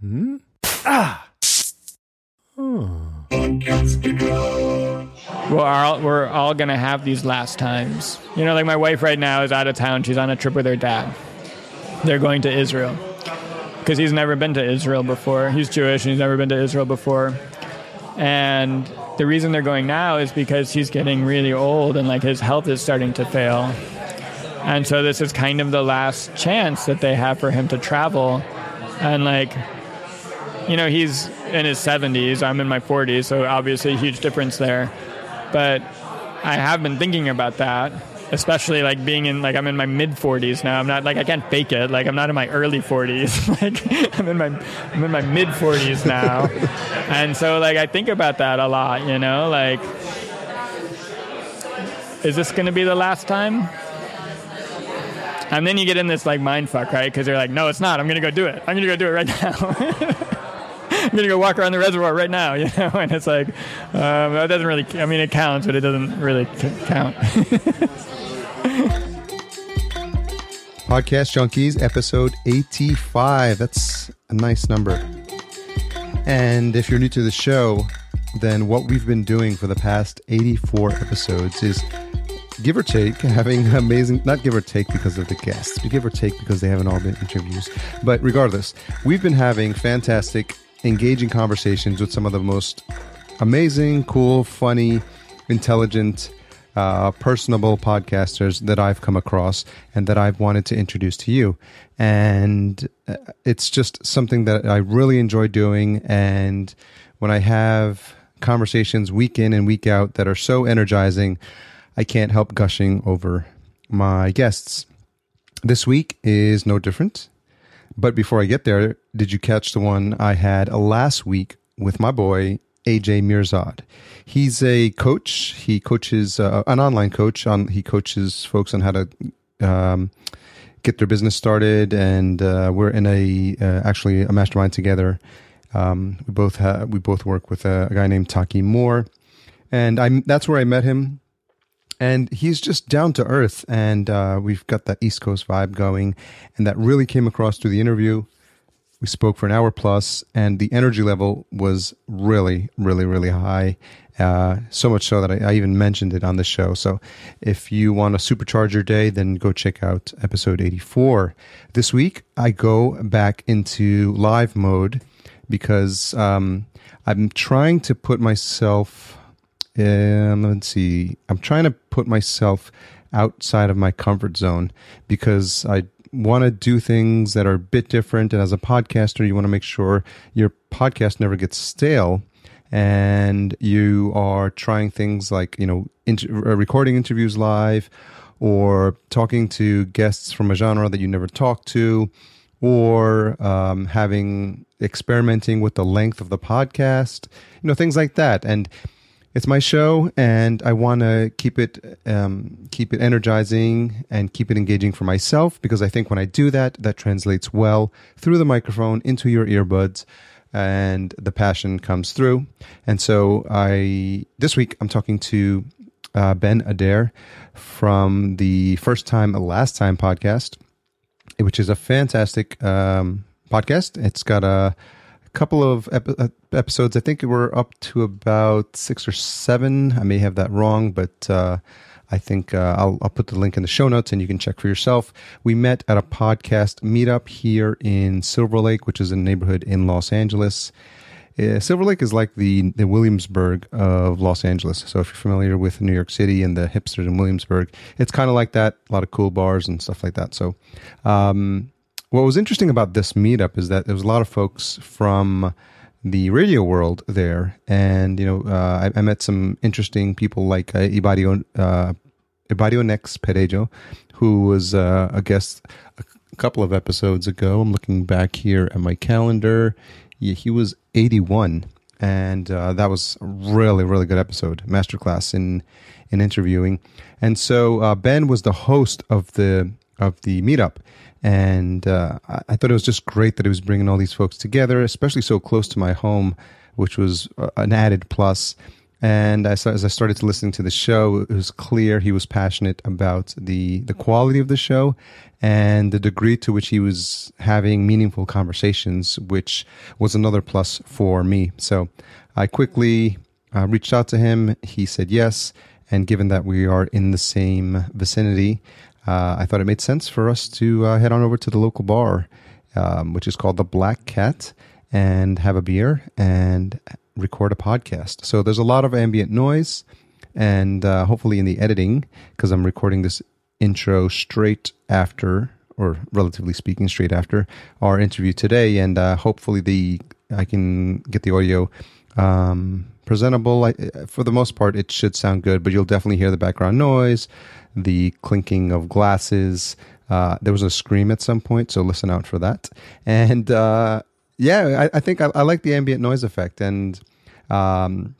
Hmm? Ah! Well, all, we're all to have these last times. You know, like my wife right now is out of town. She's on a trip with her dad. They're going to Israel because he's never been to Israel before. He's Jewish and he's never been to Israel before. And the reason they're going now is because he's getting really old and like his health is starting to fail. And so this is kind of the last chance that they have for him to travel. And like, you know, he's in his 70s, I'm in my 40s, so obviously a huge difference there. But I have been thinking about that, especially like being in like I'm in my mid 40s now. I'm not like I can't fake it. Like I'm not in my early 40s. like I'm in my I'm in my mid 40s now. and so like I think about that a lot, you know, like is this going to be the last time? And then you get in this like mind fuck, right? Because you're like, no, it's not. I'm gonna go do it. I'm gonna go do it right now. I'm gonna go walk around the reservoir right now, you know. And it's like, um, that doesn't really. I mean, it counts, but it doesn't really c- count. Podcast Junkies, episode 85. That's a nice number. And if you're new to the show, then what we've been doing for the past 84 episodes is give or take having amazing not give or take because of the guests but give or take because they haven't all been interviews but regardless we've been having fantastic engaging conversations with some of the most amazing cool funny intelligent uh, personable podcasters that I've come across and that I've wanted to introduce to you. And uh, it's just something that I really enjoy doing. And when I have conversations week in and week out that are so energizing, I can't help gushing over my guests. This week is no different. But before I get there, did you catch the one I had last week with my boy AJ Mirzad? He's a coach. He coaches uh, an online coach. On he coaches folks on how to um, get their business started, and uh, we're in a uh, actually a mastermind together. Um, we both ha- we both work with a, a guy named Taki Moore, and I that's where I met him and he's just down to earth. And uh, we've got that east coast vibe going. And that really came across through the interview. We spoke for an hour plus and the energy level was really really really high. Uh, so much so that I, I, even mentioned it on the show. So if you want to supercharge your day then go check out episode 84 this week i go back into live mode because um, i'm trying to put myself and let's see. I'm trying to put myself outside of my comfort zone because I want to do things that are a bit different. And as a podcaster, you want to make sure your podcast never gets stale and you are trying things like, you know, inter- uh, recording interviews live or talking to guests from a genre that you never talked to or um, having experimenting with the length of the podcast, you know, things like that. And it's my show, and I want to keep it um, keep it energizing and keep it engaging for myself because I think when I do that, that translates well through the microphone into your earbuds, and the passion comes through. And so I this week I'm talking to uh, Ben Adair from the First Time Last Time podcast, which is a fantastic um, podcast. It's got a couple of ep- episodes. I think we're up to about six or seven. I may have that wrong, but uh, I think uh, I'll, I'll put the link in the show notes and you can check for yourself. We met at a podcast meetup here in Silver Lake, which is a neighborhood in Los Angeles. Uh, Silver Lake is like the, the Williamsburg of Los Angeles. So if you're familiar with New York City and the hipsters in Williamsburg, it's kind of like that. A lot of cool bars and stuff like that. So, um, what was interesting about this meetup is that there was a lot of folks from the radio world there, and you know, uh, I, I, met some interesting people like uh, Ibadio uh, Nex Perejo, who was uh, a guest a couple of episodes ago. I'm looking back here at my calendar. Yeah, he was 81, and uh, that was a really really good episode, masterclass in in interviewing. And so uh, Ben was the host of the of the meetup and uh, I thought it was just great that it was bringing all these folks together, especially so close to my home, which was uh, an added plus. And as, I started to listen to the show, it was clear he was passionate about the the quality of the show and the degree to which he was having meaningful conversations, which was another plus for me. So I quickly uh, reached out to him. He said yes, and given that we are in the same vicinity, uh, I thought it made sense for us to uh, head on over to the local bar, um, which is called the Black Cat, and have a beer and record a podcast. So there's a lot of ambient noise, and uh, hopefully in the editing, because I'm recording this intro straight after, or relatively speaking, straight after our interview today, and uh, hopefully the I can get the audio um, presentable. I, for the most part, it should sound good, but you'll definitely hear the background noise, the clinking of glasses. Uh, there was a scream at some point, so listen out for that. And uh, yeah, I, I think I, I, like the ambient noise effect, and um,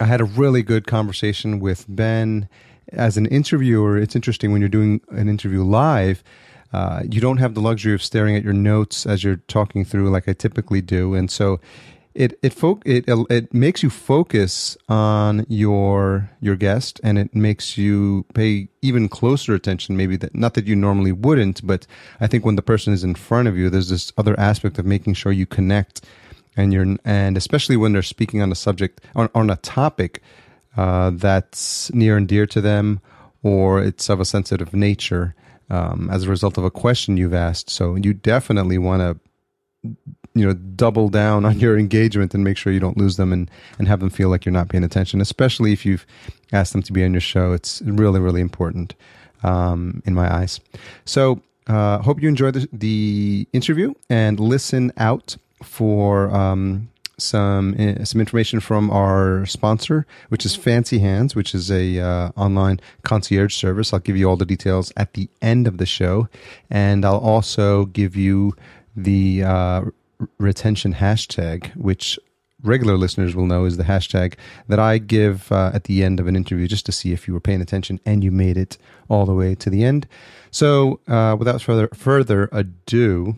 I had a really good conversation with Ben. As an interviewer, it's interesting when you're doing an interview live. Uh, you don't have the luxury of staring at your notes as you're talking through, like I typically do, and so it it fo- it it makes you focus on your your guest and it makes you pay even closer attention maybe that not that you normally wouldn't but i think when the person is in front of you there's this other aspect of making sure you connect and you're and especially when they're speaking on a subject on, on a topic uh, that's near and dear to them or it's of a sensitive nature um, as a result of a question you've asked. So you definitely want to you know double down on your engagement and make sure you don't lose them and and have them feel like you're not paying attention especially if you've asked them to be on your show. It's really really important um, in my eyes. So uh, hope you enjoy the, the interview and listen out for um, some uh, some information from our sponsor, which is Fancy Hands, which is a uh, online concierge service. I'll give you all the details at the end of the show, and I'll also give you the uh, retention hashtag, which regular listeners will know is the hashtag that I give uh, at the end of an interview just to see if you were paying attention and you made it all the way to the end. So, uh, without further further ado,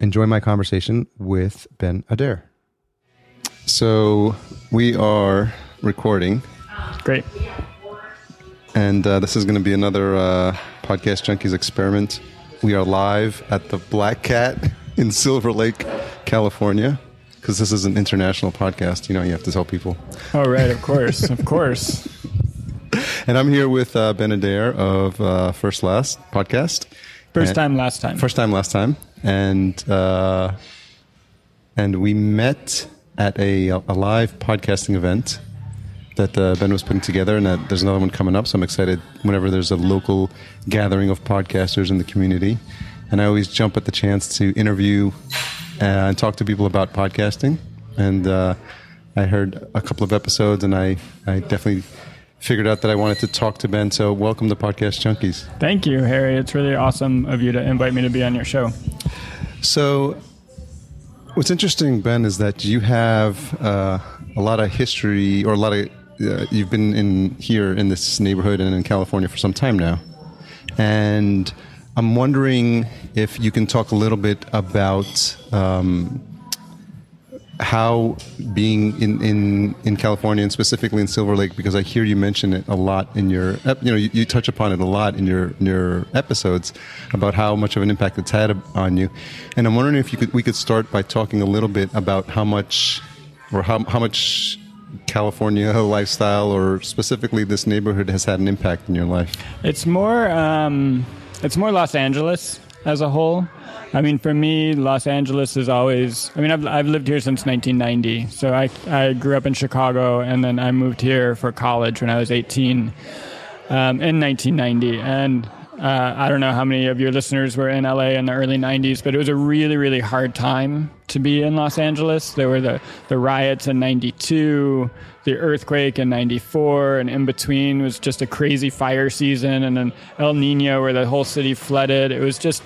enjoy my conversation with Ben Adair. So, we are recording. Great. And uh, this is going to be another uh, Podcast Junkies experiment. We are live at the Black Cat in Silver Lake, California. Because this is an international podcast, you know, you have to tell people. Oh, right, of course, of course. And I'm here with uh, Ben Adair of uh, First Last podcast. First and time, last time. First time, last time, and uh, and we met at a, a live podcasting event that uh, Ben was putting together, and that there's another one coming up. So I'm excited whenever there's a local gathering of podcasters in the community, and I always jump at the chance to interview uh, and talk to people about podcasting. And uh, I heard a couple of episodes, and I I definitely figured out that I wanted to talk to Ben. So welcome to Podcast Junkies. Thank you, Harry. It's really awesome of you to invite me to be on your show. So, what's interesting, Ben, is that you have uh, a lot of history, or a lot of uh, you've been in here in this neighborhood and in California for some time now, and I'm wondering if you can talk a little bit about. Um, how being in, in, in California and specifically in Silver Lake, because I hear you mention it a lot in your, you know, you, you, touch upon it a lot in your in your episodes about how much of an impact it's had on you, and I'm wondering if you could we could start by talking a little bit about how much or how how much California lifestyle or specifically this neighborhood has had an impact in your life. It's more um, it's more Los Angeles as a whole. I mean, for me, Los Angeles is always. I mean, I've I've lived here since 1990. So I I grew up in Chicago, and then I moved here for college when I was 18 um, in 1990. And uh, I don't know how many of your listeners were in LA in the early 90s, but it was a really, really hard time to be in Los Angeles. There were the, the riots in 92, the earthquake in 94, and in between was just a crazy fire season, and then El Nino, where the whole city flooded. It was just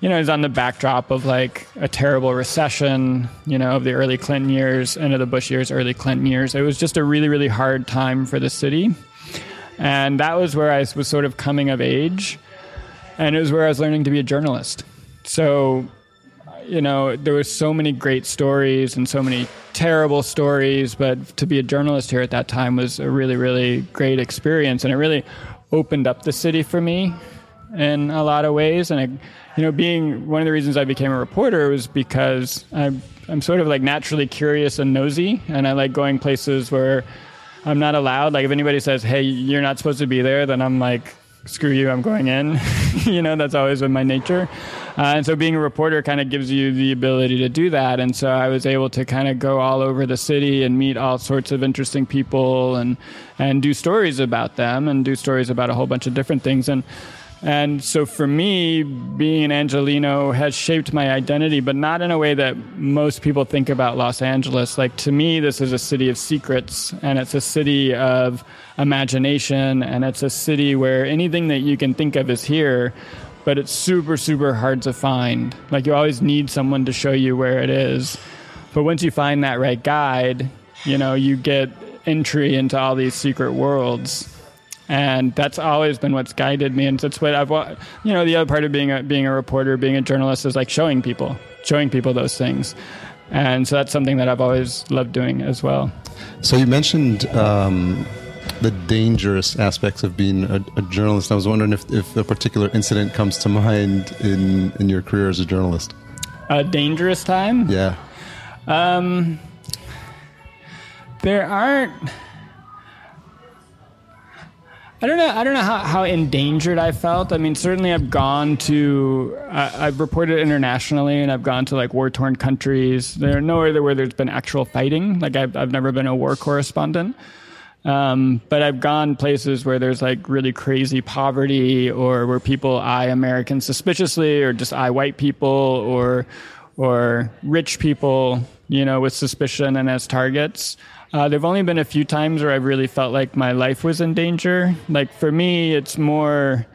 you know, it was on the backdrop of like a terrible recession, you know, of the early Clinton years, end of the Bush years, early Clinton years. It was just a really, really hard time for the city. And that was where I was sort of coming of age. And it was where I was learning to be a journalist. So, you know, there were so many great stories and so many terrible stories, but to be a journalist here at that time was a really, really great experience, and it really opened up the city for me in a lot of ways. And, I, you know, being one of the reasons I became a reporter was because I'm, I'm sort of like naturally curious and nosy, and I like going places where I'm not allowed. Like, if anybody says, hey, you're not supposed to be there, then I'm like, screw you, I'm going in. you know, that's always been my nature. Uh, and so being a reporter kind of gives you the ability to do that. And so I was able to kind of go all over the city and meet all sorts of interesting people and, and do stories about them and do stories about a whole bunch of different things. And and so for me, being an Angeleno has shaped my identity, but not in a way that most people think about Los Angeles. Like to me, this is a city of secrets and it's a city of imagination and it's a city where anything that you can think of is here, but it's super, super hard to find. Like you always need someone to show you where it is. But once you find that right guide, you know, you get entry into all these secret worlds and that's always been what's guided me. And that's what i've you know the other part of being a being a reporter being a journalist is like showing people showing people those things. And so that's something that i've always loved doing as well. So you mentioned um, the dangerous aspects of being a, a, journalist. I was wondering if, if a particular incident comes to mind in in your career as a journalist. A dangerous time? Yeah. Um there aren't I don't know. I don't know how, how endangered I felt. I mean, certainly I've gone to, I've reported internationally, and I've gone to like war torn countries. There are nowhere where there's been actual fighting. Like I've I've never been a war correspondent, um, but I've gone places where there's like really crazy poverty, or where people eye Americans suspiciously, or just eye white people, or or rich people, you know, with suspicion and as targets. Uh, there've only been a few times where I've really felt like my life was in danger. Like for me, it's more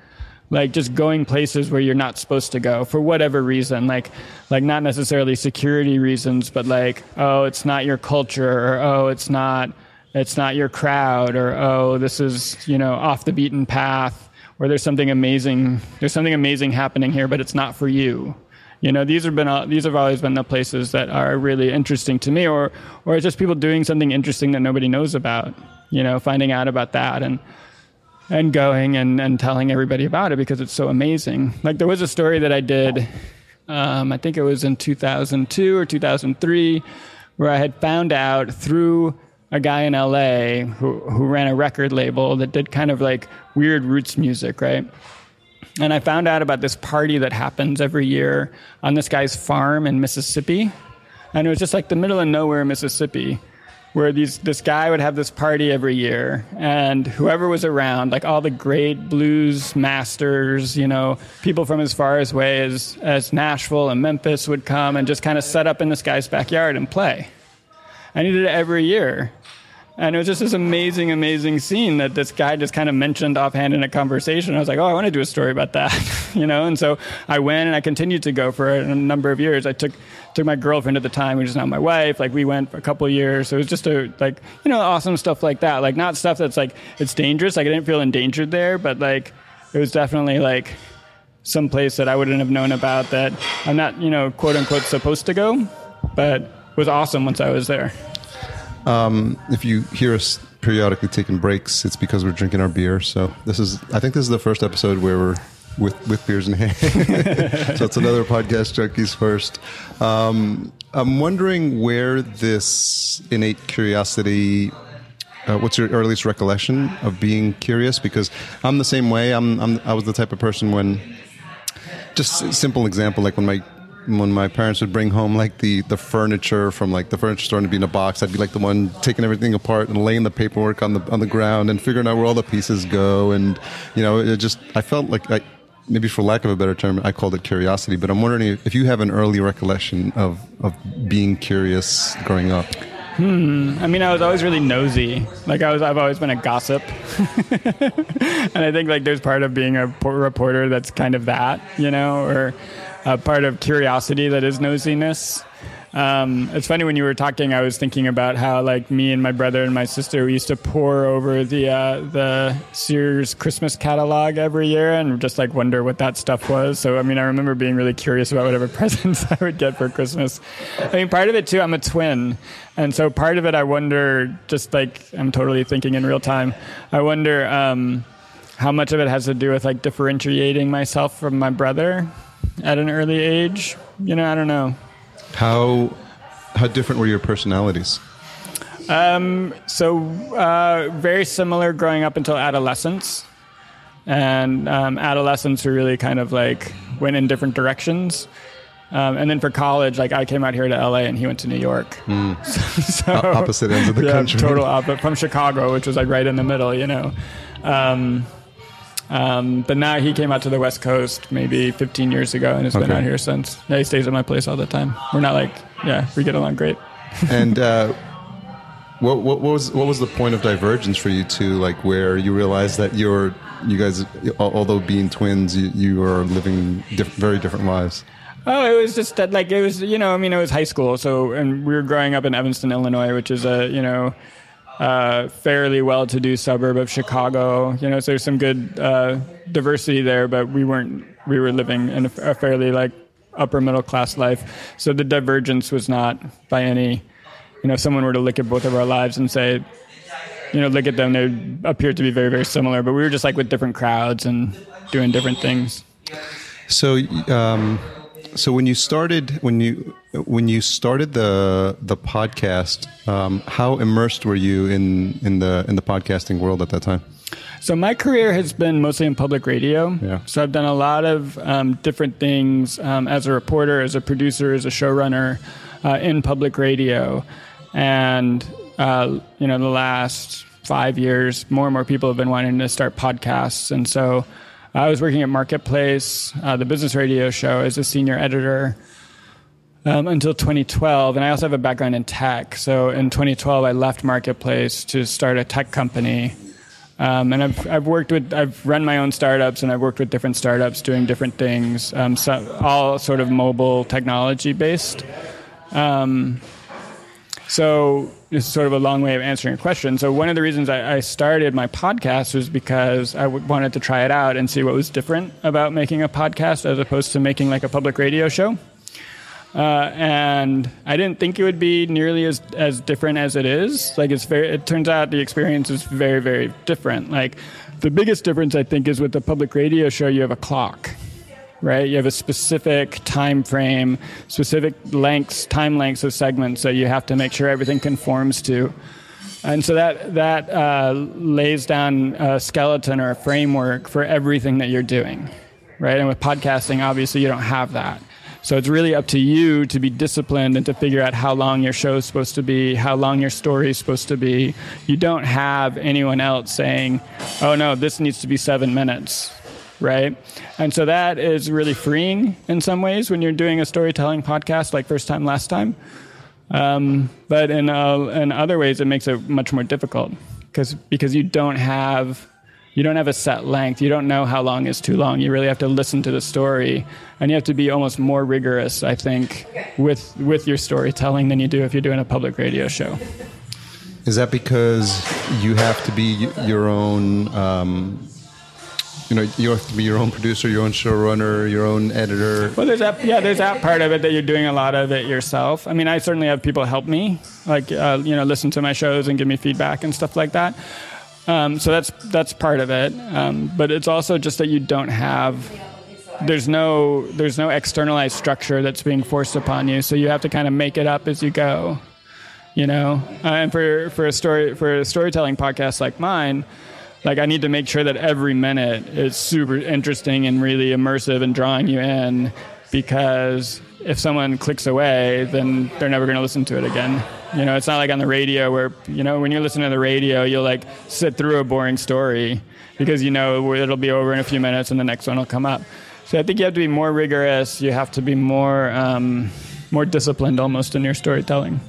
like just going places where you're not supposed to go for whatever reason. Like, like not necessarily security reasons, but like, oh, it's not your culture, or oh, it's not, it's not your crowd, or oh, this is you know off the beaten path, or there's something amazing, there's something amazing happening here, but it's not for you you know these have been these have always been the places that are really interesting to me or or just people doing something interesting that nobody knows about you know finding out about that and and going and, and telling everybody about it because it's so amazing. Like there was a story that i did um, i think it was in 2002 or 2003 where i had found out through a guy in la who, who ran a record label that did kind of like weird roots music right and I found out about this party that happens every year on this guy's farm in Mississippi. And it was just like the middle of nowhere, Mississippi, where these this guy would have this party every year, and whoever was around, like all the great blues masters, you know, people from as far as away as as Nashville and Memphis would come and just kind of set up in this guy's backyard and play. And he did it every year. And it was just this amazing, amazing scene that this guy just kind of mentioned offhand in a conversation. I was like, oh, I want to do a story about that, you know. And so I went and I continued to go for a number of years. I took took my girlfriend at the time, is now my wife. Like we went for a couple years. So it was just a like you know awesome stuff like that. Like not stuff that's like it's dangerous. Like I didn't feel endangered there, but like it was definitely like some place that I wouldn't have known about that I'm not you know quote unquote supposed to go, but was awesome once I was there. Um, if you hear us periodically taking breaks, it's because we're drinking our beer. So this is, I think this is the first episode where we're with with beers in hand. so it's another podcast junkies first. Um, I'm wondering where this innate curiosity. Uh, what's your earliest recollection of being curious? Because I'm the same way. I'm, I'm I was the type of person when just simple example like when my when my parents would bring home like the the furniture from like the furniture store to be in a box, I'd be like the one taking everything apart and laying the paperwork on the on the ground and figuring out where all the pieces go. And you know, it just I felt like I, maybe for lack of a better term, I called it curiosity. But I'm wondering if you have an early recollection of of being curious growing up. Hmm. I mean, I was always really nosy. Like I was, I've always been a gossip, and I think like there's part of being a reporter that's kind of that, you know, or a part of curiosity that is nosiness. Um, it's funny when you were talking, I was thinking about how like me and my brother and my sister we used to pore over the uh, the Sears Christmas catalog every year and just like wonder what that stuff was. So I mean, I remember being really curious about whatever presents I would get for Christmas. I mean, part of it too, I'm a twin, and so part of it I wonder, just like I'm totally thinking in real time. I wonder um, how much of it has to do with like differentiating myself from my brother at an early age. You know, I don't know. How how different were your personalities? Um, so uh, very similar growing up until adolescence, and um, adolescence we really kind of like went in different directions. Um, and then for college, like I came out here to LA and he went to New York. Mm. so, opposite ends of the yeah, country. Total opposite from Chicago, which was like right in the middle, you know. Um, um, but now he came out to the West Coast maybe 15 years ago and has okay. been out here since. Yeah, he stays at my place all the time. We're not like, yeah, we get along great. and uh, what, what was what was the point of divergence for you two? Like where you realized that you're you guys, although being twins, you, you are living diff- very different lives. Oh, it was just that, like, it was, you know, I mean, it was high school. So, and we were growing up in Evanston, Illinois, which is a, you know, uh, fairly well-to-do suburb of Chicago. You know, so there's some good uh, diversity there, but we weren't. We were living in a, a fairly like upper middle class life. So the divergence was not by any. You know, if someone were to look at both of our lives and say, you know, look at them, they appear to be very, very similar. But we were just like with different crowds and doing different things. So, um, so when you started when you when you started the the podcast, um, how immersed were you in in the in the podcasting world at that time? So my career has been mostly in public radio. Yeah. So I've done a lot of um, different things um, as a reporter, as a producer, as a showrunner uh, in public radio, and uh, you know the last five years, more and more people have been wanting to start podcasts, and so I was working at Marketplace, uh, the business radio show, as a senior editor um, until 2012. And I also have a background in tech. So in 2012, I left Marketplace to start a tech company. Um, and I've, I've worked with, I've run my own startups and I've worked with different startups doing different things, um, so all sort of mobile technology based. Um, so is sort of a long way of answering a question. So one of the reasons I, I started my podcast was because I w- wanted to try it out and see what was different about making a podcast as opposed to making like a public radio show. Uh, and I didn't think it would be nearly as as different as it is. Like it's very. It turns out the experience is very very different. Like the biggest difference I think is with the public radio show, you have a clock right? You have a specific time frame, specific lengths, time lengths of segments that you have to make sure everything conforms to. And so that that uh, lays down a skeleton or a framework for everything that you're doing, right? And with podcasting, obviously, you don't have that. So it's really up to you to be disciplined and to figure out how long your show is supposed to be, how long your story is supposed to be. You don't have anyone else saying, "Oh no, this needs to be seven minutes." Right? And so that is really freeing in some ways when you're doing a storytelling podcast like First Time, Last Time. Um, but in, uh, in other ways, it makes it much more difficult because because you don't have you don't have a set length. You don't know how long is too long. You really have to listen to the story, and you have to be almost more rigorous, I think, with with your storytelling than you do if you're doing a public radio show. Is that because you have to be your own um, you know you have to be your own producer, your own showrunner, your own editor. Well, there's that yeah, there's that part of it that you're doing a lot of it yourself. I mean, I certainly have people help me, like uh, you know, listen to my shows and give me feedback and stuff like that. Um, so that's that's part of it. Um, but it's also just that you don't have there's no there's no externalized structure that's being forced upon you. So you have to kind of make it up as you go. You know, uh, and for for a story for a storytelling podcast like mine like I need to make sure that every minute is super interesting and really immersive and drawing you in because if someone clicks away, then they're never going to listen to it again. You know, it's not like on the radio where, you know, when you're listening to the radio, you'll like sit through a boring story because you know it'll be over in a few minutes and the next one will come up. So I think you have to be more rigorous. You have to be more, um, more disciplined almost in your storytelling.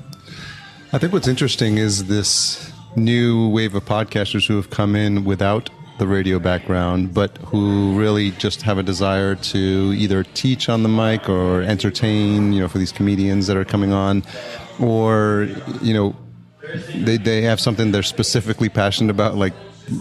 I think what's interesting is this new wave of podcasters who have come in without the radio background, but who really just have a desire to either teach on the mic or entertain, you know, for these comedians that are coming on, or you know, they they have something they're specifically passionate about, like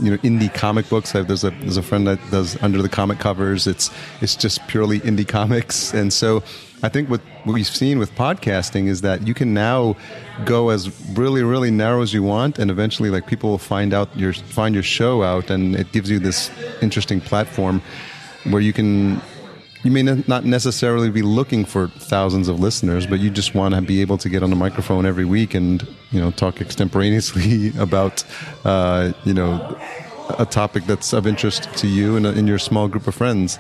you know indie comic books. There's a there's a friend that does under the comic covers. It's it's just purely indie comics, and so I think what, we've seen with podcasting is that you can now go as really really narrow as you want, and eventually like people will find out your find your show out, and it gives you this interesting platform where you can you may not necessarily be looking for thousands of listeners, but you just want to be able to get on the microphone every week and you know talk extemporaneously about uh, you know a topic that's of interest to you and in your small group of friends.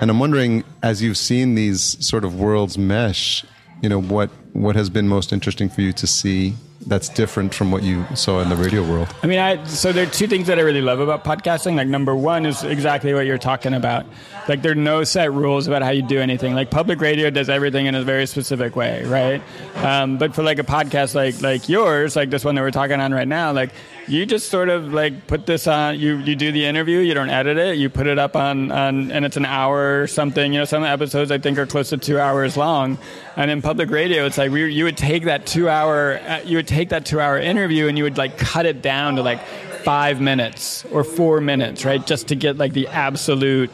And I'm wondering, as you've seen these sort of worlds mesh, you know what what has been most interesting for you to see that's different from what you saw in the radio world? I mean, I so there are two things that I really love about podcasting. Like number one is exactly what you're talking about. Like there are no set rules about how you do anything. Like public radio does everything in a very specific way, right? Um, but for like a podcast like like yours, like this one that we're talking on right now, like you just sort of like put this on you you do the interview you don't edit it you put it up on, on and it's an hour or something. You know some episodes i think are close to two hours long. And in public radio it's like we, you would take that two hour uh, you would take that two hour interview and you would like cut it down to like five minutes or four minutes right? Just to get like the absolute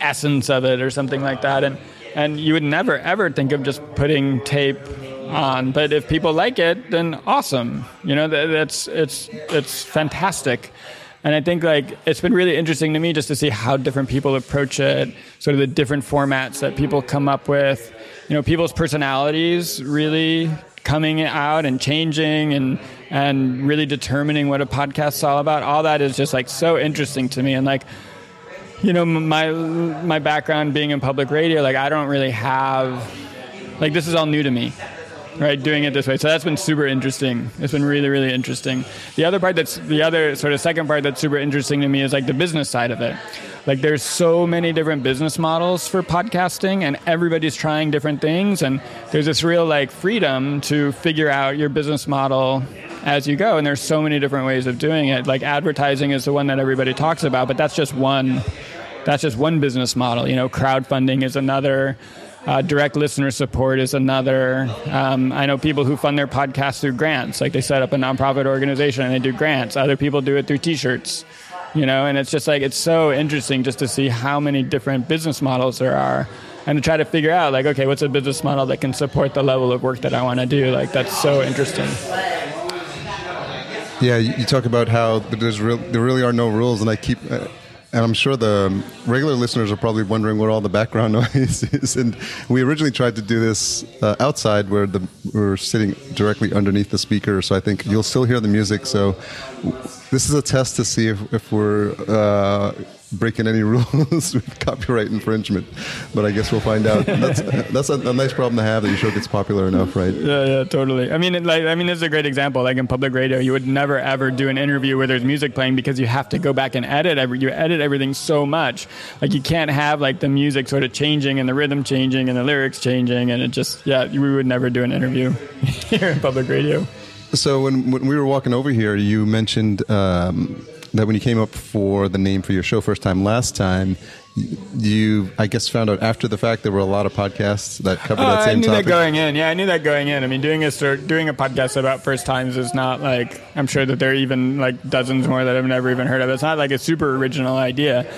essence of it or something like that. And and you would never ever think of just putting tape on. But if people like it, then awesome. You know, that's it's it's fantastic. And I think like it's been really interesting to me just to see how different people approach it, sort of the different formats that people come up with. You know, people's personalities really coming out and changing and and really determining what a podcast is all about. All that is just like so interesting to me. And like, you know, my my background being in public radio, like I don't really have like this is all new to me right? Doing it this way. So that's been super interesting. It's been really, really interesting. The other part that's the other sort of second part that's super interesting to me is like the business side of it. Like there's so many different business models for podcasting and everybody's trying different things and there's this real like freedom to figure out your business model as you go and there's so many different ways of doing it. Like advertising is the one that everybody talks about, but that's just one that's just one business model. You know, crowdfunding is another uh, direct listener support is another. Um, I know people who fund their podcasts through grants, like they set up a nonprofit organization and they do grants. Other people do it through T-shirts, you know. And it's just like it's so interesting just to see how many different business models there are, and to try to figure out like, okay, what's a business model that can support the level of work that I want to do? Like that's so interesting. Yeah, you talk about how there's real, there really are no rules, and I keep uh, and I'm sure the regular listeners are probably wondering what all the background noise is. And we originally tried to do this uh, outside where the, we're sitting directly underneath the speaker. So I think you'll still hear the music. So this is a test to see if, if we're uh, breaking any rules with copyright infringement. But I guess we'll find out. That's that's a, a, nice problem to have that your show gets popular enough, right? Yeah, yeah, totally. I mean, it, like, I mean, this is a great example. Like in public radio, you would never ever do an interview where there's music playing because you have to go back and edit. Every, you edit everything so much. Like you can't have like the music sort of changing and the rhythm changing and the lyrics changing, and it just yeah, we would never do an interview here in public radio. So when when we were walking over here, you mentioned. Um, that when you came up for the name for your show first time last time, you I guess found out after the fact there were a lot of podcasts that covered that same topic. I knew topic. that going in. Yeah, I knew that going in. I mean, doing a doing a podcast about first times is not like I'm sure that there are even like dozens more that I've never even heard of. It's not like a super original idea.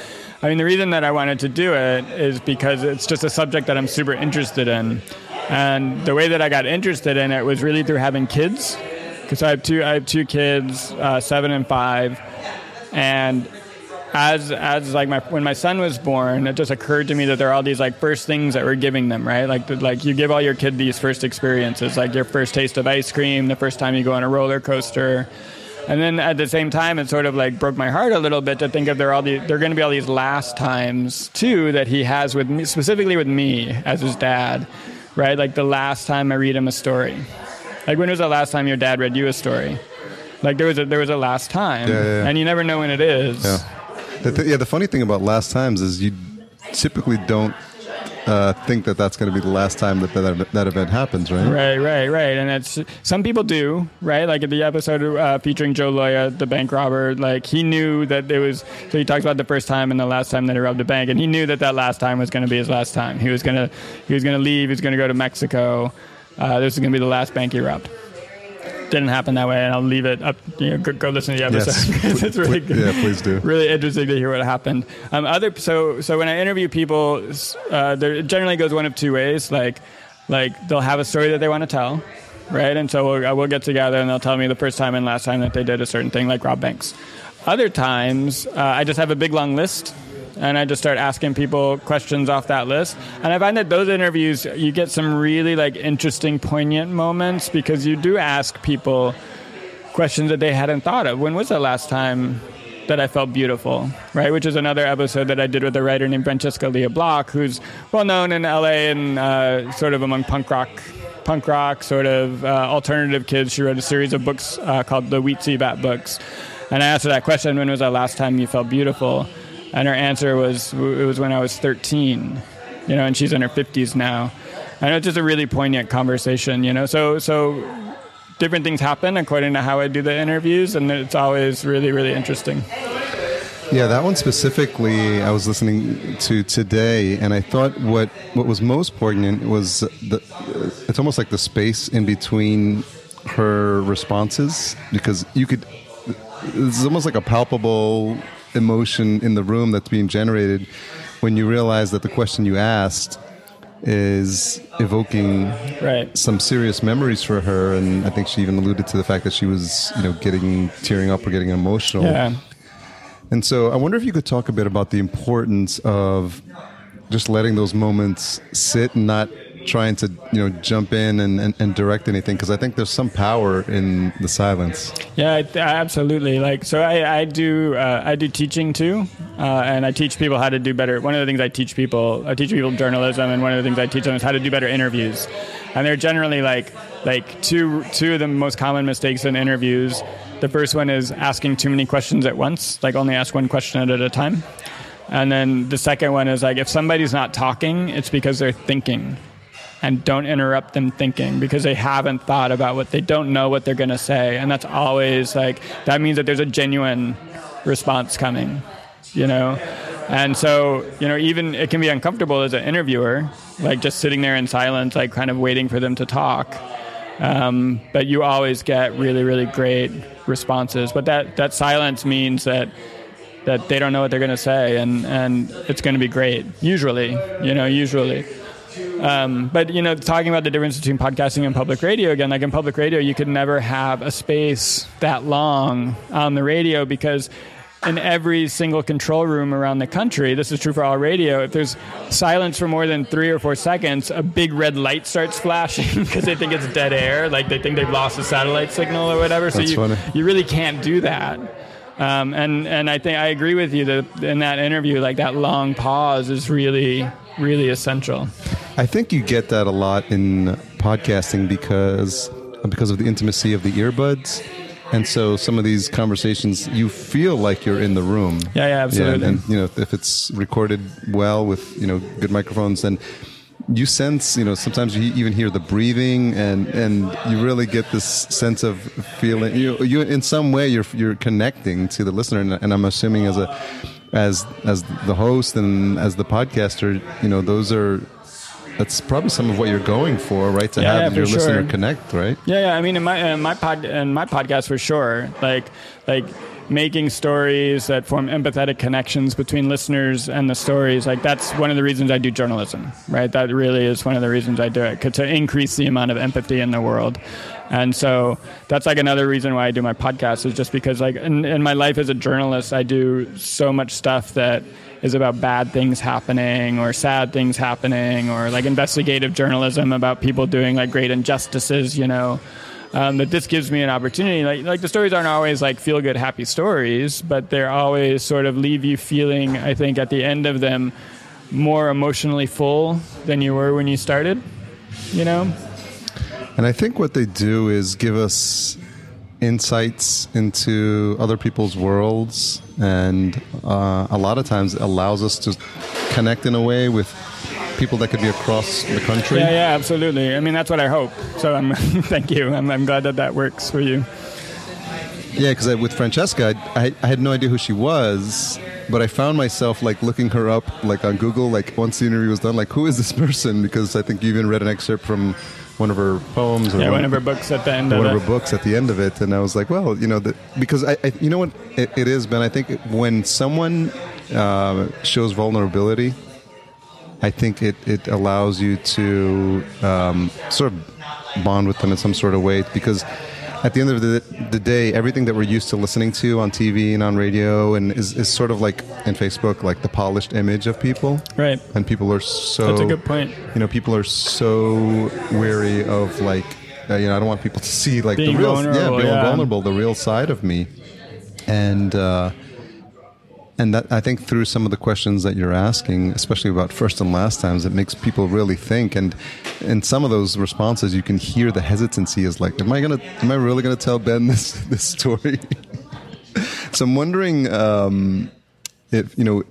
I mean, the reason that I wanted to do it is because it's just a subject that I'm super interested in. And the way that I got interested in it was really through having kids. Because I have two, I have two kids, uh, seven and five, and as as like my when my son was born, it just occurred to me that there are all these like first things that we're giving them, right? Like like you give all your kid these first experiences, like your first taste of ice cream, the first time you go on a roller coaster. And then at the same time, it sort of like broke my heart a little bit to think of there are all the there are going to be all these last times too that he has with me, specifically with me as his dad, right? Like the last time I read him a story. Like when was the last time your dad read you a story? Like there was a there was a last time, yeah, yeah. and you never know when it is. Yeah. The th- yeah. The funny thing about last times is you typically don't uh, think that that's going to be the last time that, that that event happens, right? Right, right, right. And it's some people do, right? Like in the episode uh, featuring Joe Loya, the bank robber, like he knew that it was. So he talks about the first time and the last time that he robbed a bank, and he knew that that last time was going to be his last time. He was gonna he was gonna leave. He was gonna go to Mexico. Uh, this is going to be the last bank he robbed didn't happen that way, and I'll leave it up. You know, go, go listen to the episode. Yes. it's really good. Yeah, please do. Really interesting to hear what happened. Um, other so so when I interview people, uh, there it generally goes one of two ways. Like like they'll have a story that they want to tell, right? And so we'll, we'll get together and they'll tell me the first time and last time that they did a certain thing, like rob banks. Other times, uh, I just have a big long list and I just start asking people questions off that list. And I find that those interviews, you get some really like interesting, poignant moments because you do ask people questions that they hadn't thought of. When was the last time that I felt beautiful, right? Which is another episode that I did with a writer named Francesca Lia Block, who's well known in LA and uh, sort of among punk rock, punk rock sort of uh, alternative kids. She wrote a series of books uh, called the Weetzie Bat books. And I asked her that question: When was the last time you felt beautiful? And her answer was, it was when I was 13, you know, and she's in her 50s now. And it's just a really poignant conversation, you know. So, so different things happen according to how I do the interviews, and it's always really, really interesting. Yeah, that one specifically, I was listening to today, and I thought what what was most poignant was the. It's almost like the space in between her responses because you could. It's almost like a palpable emotion in the room that's being generated when you realize that the question you asked is evoking right. some serious memories for her and I think she even alluded to the fact that she was you know getting tearing up or getting emotional yeah. and so I wonder if you could talk a bit about the importance of just letting those moments sit and not trying to you know jump in and, and, and direct anything because I think there's some power in the silence. Yeah, absolutely. Like so, I, I do uh, I do teaching too, uh, and I teach people how to do better. One of the things I teach people, I teach people journalism, and one of the things I teach them is how to do better interviews. And they're generally like like two two of the most common mistakes in interviews. The first one is asking too many questions at once, like only ask one question at a time. And then the second one is like if somebody's not talking, it's because they're thinking and don't interrupt them thinking because they haven't thought about what they don't know what they're going to say. And that's always like that means that there's a genuine response coming you know? And so you know even it can be uncomfortable as an interviewer like just sitting there in silence like kind of waiting for them to talk. Um, but you always get really really great responses. But that that silence means that that they don't know what they're going to say and and it's going to be great usually you know usually um, but you know, talking about the difference between podcasting and public radio again, like in public radio, you could never have a space that long on the radio because in every single control room around the country, this is true for all radio, if there's silence for more than three or four seconds, a big red light starts flashing because they think it's dead air, like they think they've lost a satellite signal or whatever. That's so you, funny. you really can't do that. Um, and and I think I agree with you that in that interview, like that long pause is really really essential. I think you get that a lot in podcasting because because of the intimacy of the earbuds. And so some of these conversations, you feel like you're in the room. Yeah, yeah, absolutely. and, and, you know, if it's recorded well with you know good microphones, then you sense, you know, sometimes you even hear the breathing, and and you really get this sense of feeling. You, you in some way, you're you're connecting to the listener, and, and I'm assuming as a as as the host and as the podcaster, you know, those are that's probably some of what you're going for, right? To Yeah, have yeah, your listener sure. connect, right? Yeah, yeah. I mean, in my in my pod in my podcast for sure, like like making stories that form empathetic connections between listeners and the stories. Like that's one of the reasons I do journalism, right? That really is one of the reasons I do it to increase the amount of empathy in the world. And so that's like another reason why I do my podcast is just because like in, in my life as a journalist, I do so much stuff that is about bad things happening or sad things happening or like investigative journalism about people doing like great injustices, you know. Um, that this gives me an opportunity. Like, like the stories aren't always like feel good, happy stories, but they're always sort of leave you feeling, I think, at the end of them, more emotionally full than you were when you started, you know? And I think what they do is give us insights into other people's worlds, and uh, a lot of times it allows us to connect in a way with people that could be across the country. Yeah, yeah, absolutely. I mean, that's what I hope. So I'm thank you. I'm, I'm glad that that works for you. Yeah, because with Francesca, I, I had no idea who she was, but I found myself like looking her up like on Google. Like once the interview was done, like who is this person? Because I think you even read an excerpt from one of her poems or Yeah, one, one of her books at the end of one of it. her books at the end of it, and I was like, well, you know, the, because I, I, you know what it, it is, Ben. I think when someone uh, shows vulnerability, I think it, it allows you to um, sort of bond with them in some sort of way because at the end of the, the day, everything that we're used to listening to on TV and on radio and is, is sort of like in Facebook, like the polished image of people. Right. And people are so. That's a good point. You know, people are so weary of like, uh, you know, I don't want people to see like Being the real, vulnerable, yeah, being yeah. vulnerable, the real side of me, and uh, and that I think through some of the questions that you're asking, especially about first and last times, it makes people really think. And in some of those responses, you can hear the hesitancy is like, "Am I gonna? Am I really gonna tell Ben this this story?" so I'm wondering um, if you know